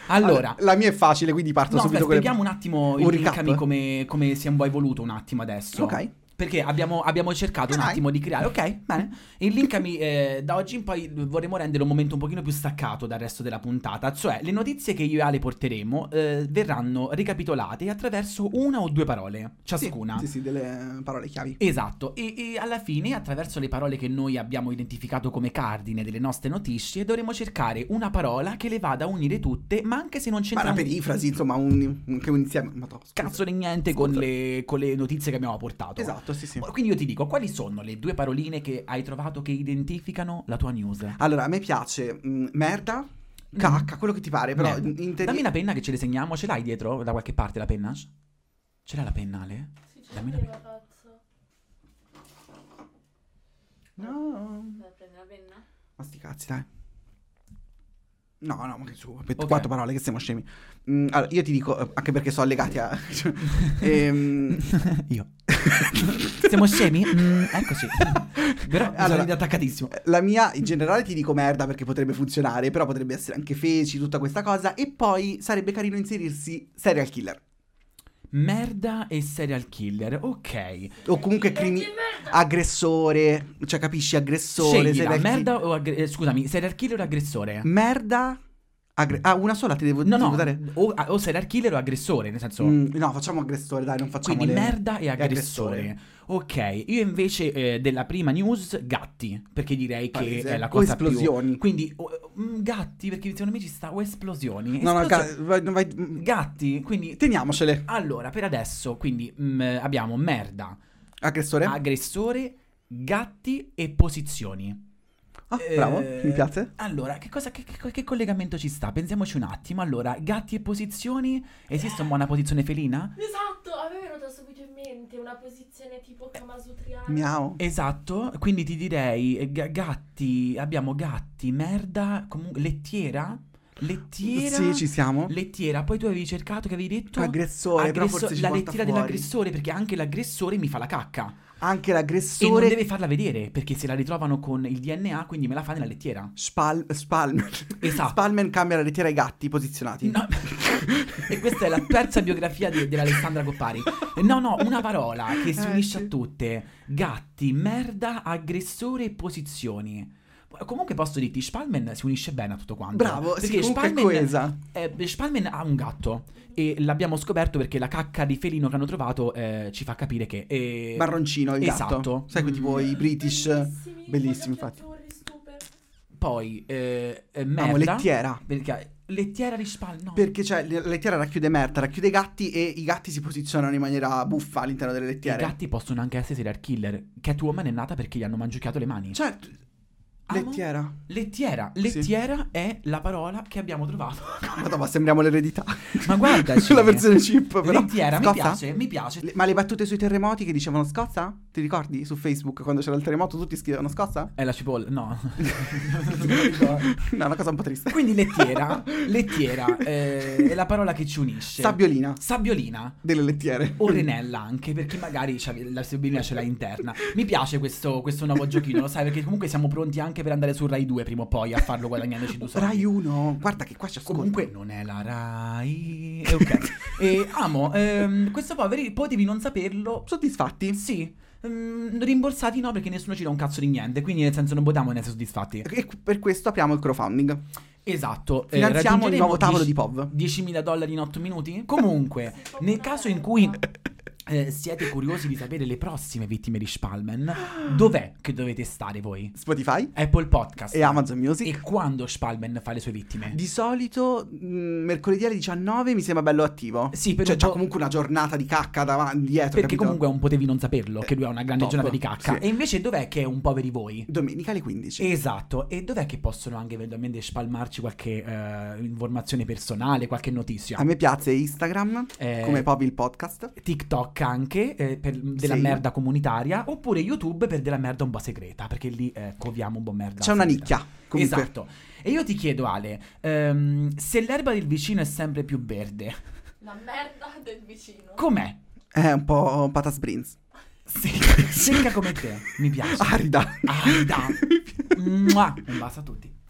Allora, la mia è facile, quindi parto no, subito con le- spieghiamo un attimo Un il linkami come, come siamo voi voluto un attimo adesso. Ok. Perché abbiamo, abbiamo cercato un attimo di creare. Ok, bene. Il linkami eh, da oggi in poi vorremmo rendere un momento un pochino più staccato dal resto della puntata. Cioè, le notizie che io e Ale porteremo eh, verranno ricapitolate attraverso una o due parole, ciascuna. Sì, sì, sì, delle parole chiavi. Esatto, e, e alla fine, attraverso le parole che noi abbiamo identificato come cardine delle nostre notizie, dovremo cercare una parola che le vada a unire tutte, ma anche se non Ma c'entra una un perifrasi, insomma, un, un, che un insieme. Ma to, cazzo di niente con le, con le notizie che abbiamo portato. Esatto, sì, sì. Quindi io ti dico, quali sono le due paroline che hai trovato che identificano la tua news? Allora, a me piace mm, merda, Mm. cacca, quello che ti pare, però Merda. in, in teoria- Dammi una penna che ce le segniamo, ce l'hai dietro da qualche parte la penna? Ce l'hai la penna, Ale? Sì, ce Dammi l'aveva, cazzo. No. Dai, prendi la penna? Ma sti cazzi, dai. No, no, ma che su, aspetta, Ok. quattro parole, che siamo scemi. Mm, allora, io ti dico, eh, anche perché sono legati a... ehm, Io. Siamo scemi? Mm, eccoci. Però Allora- sono attaccatissimo. la mia, in generale ti dico merda perché potrebbe funzionare, però potrebbe essere anche feci, tutta questa cosa, e poi sarebbe carino inserirsi serial killer. Merda e serial killer, ok. O comunque crimi- aggressore, cioè capisci, aggressore, Sceglila, merda o aggre- eh, scusami, serial killer o aggressore? merda, aggre- ah, una sola ti devo, No, ti no, devo dare? o, o serial killer o aggressore, nel senso... Mm, no, facciamo aggressore, dai, non facciamo Quindi le- merda e aggressore. aggressore. Ok, io invece eh, della prima news gatti, perché direi che Palese. è la O cosa esplosioni. più... Quindi o- mm, gatti, perché secondo me ci sta o esplosioni. No, no, ga- vai- vai- Gatti, quindi... teniamocele. Allora, per adesso, quindi mm, abbiamo merda, Aggressore? aggressore, gatti e posizioni. Ah, bravo, Eh, mi piace. Allora, che, cosa, che, che- che collegamento ci sta? Pensiamoci un attimo. Allora, gatti e posizioni. Esiste una buona posizione felina? Esatto, a me è venuto subito in mente una posizione tipo Kamasutriana. Miau. Esatto, quindi ti direi ga- gatti, abbiamo gatti, merda, comunque lettiera? Lettiera? Sì, ci siamo. Lettiera, poi tu avevi cercato che avevi detto Aggressore, però Aggresso- forse ci la lettiera fuori. dell'aggressore, perché anche l'aggressore mi fa la cacca. Anche E non l'aggressore deve farla vedere, perché se la ritrovano con il DNA, quindi me la fa nella lettiera. Spal- Spalman. Esatto. Spalman cambia la lettiera ai gatti posizionati. No. e questa è la terza biografia di- dell'Alessandra Coppari. No, no, una parola che si Eh, unisce a tutte. Gatti, merda, aggressore e posizioni. Comunque posso dirti, Spalman si unisce bene a tutto quanto. Bravo, sì, perché comunque è Spalman, coesa. eh, Spalman ha un gatto e l'abbiamo scoperto perché la cacca di felino che hanno trovato eh, ci fa capire che... eh, Marroncino il gatto. Esatto. Sai, quei tipo i British. Bellissimi, Bellissimi, voglio infatti. Poi, eh, eh, Amo merda... lettiera. Perché lettiera di Spalman... No. Perché cioè, la lettiera racchiude merda, racchiude i gatti e i gatti si posizionano in maniera buffa all'interno delle I lettiere. gatti possono anche essere serial killer. Catwoman è nata perché gli hanno mangiucchiato le mani. Cioè, Amo- lettiera. Lettiera. Sì. Lettiera è la parola che abbiamo trovato. Madonna, ma sembriamo l'eredità. Ma guardaci. la versione chip, però. Lettiera, mi Scozza? piace, mi piace. Le- Ma le battute sui terremoti che dicevano scozza? Ti ricordi su Facebook quando c'era il terremoto tutti scrivevano scozza? È la cipolla, no. no, una cosa un po' triste. Quindi lettiera, lettiera eh, è la parola che ci unisce. Sabbiolina Sabbiolina. delle lettiere. O Renella anche, perché magari la sabbiolina ce l'ha interna. Mi piace questo, questo nuovo giochino, lo sai, perché comunque siamo pronti anche per andare su Rai 2 prima o poi a farlo guadagnandoci due soldi. Rai 1, guarda che qua ci ascolta. Comunque non è la Rai. Eh, ok. e amo, ehm, questo poveri potevi non saperlo. Soddisfatti? Sì. ehm, rimborsati no, perché nessuno ci dà un cazzo di niente. Quindi, nel senso, non potevamo essere soddisfatti. E per questo apriamo il crowdfunding. Esatto. eh, Finanziamo il raggiungeremo nuovo tavolo 10 di POV. 10.000 dollari in 8 minuti? Comunque, nel caso in cui eh, siete curiosi di sapere le prossime vittime di Spalman, dov'è che dovete stare voi? Spotify Apple Podcast e Amazon Music. E quando Spalman fa le sue vittime? Di solito mh, mercoledì alle 19 mi sembra bello attivo. Sì, per cioè un po'- comunque una giornata di cacca davanti, dietro, Perché capito? comunque non potevi non saperlo, che lui ha una grande Top, giornata di cacca. sì. E invece dov'è che è un poveri voi? Domenica alle 15. Esatto, e dov'è che possono anche eventualmente spalmarci qualche eh, informazione personale, qualche notizia? A me piace Instagram, Eh, come Povi il podcast. TikTok anche eh, per della Sì. merda comunitaria oppure YouTube per della merda un po' segreta perché lì eh, coviamo un po' merda C'è una segreta. nicchia, comunque. esatto e io ti chiedo Ale ehm, se l'erba del vicino è sempre più verde La merda del vicino. com'è? È un po' patas brins. Sì, secca come te mi piace Arida. Arida. Mua. un bacio a tutti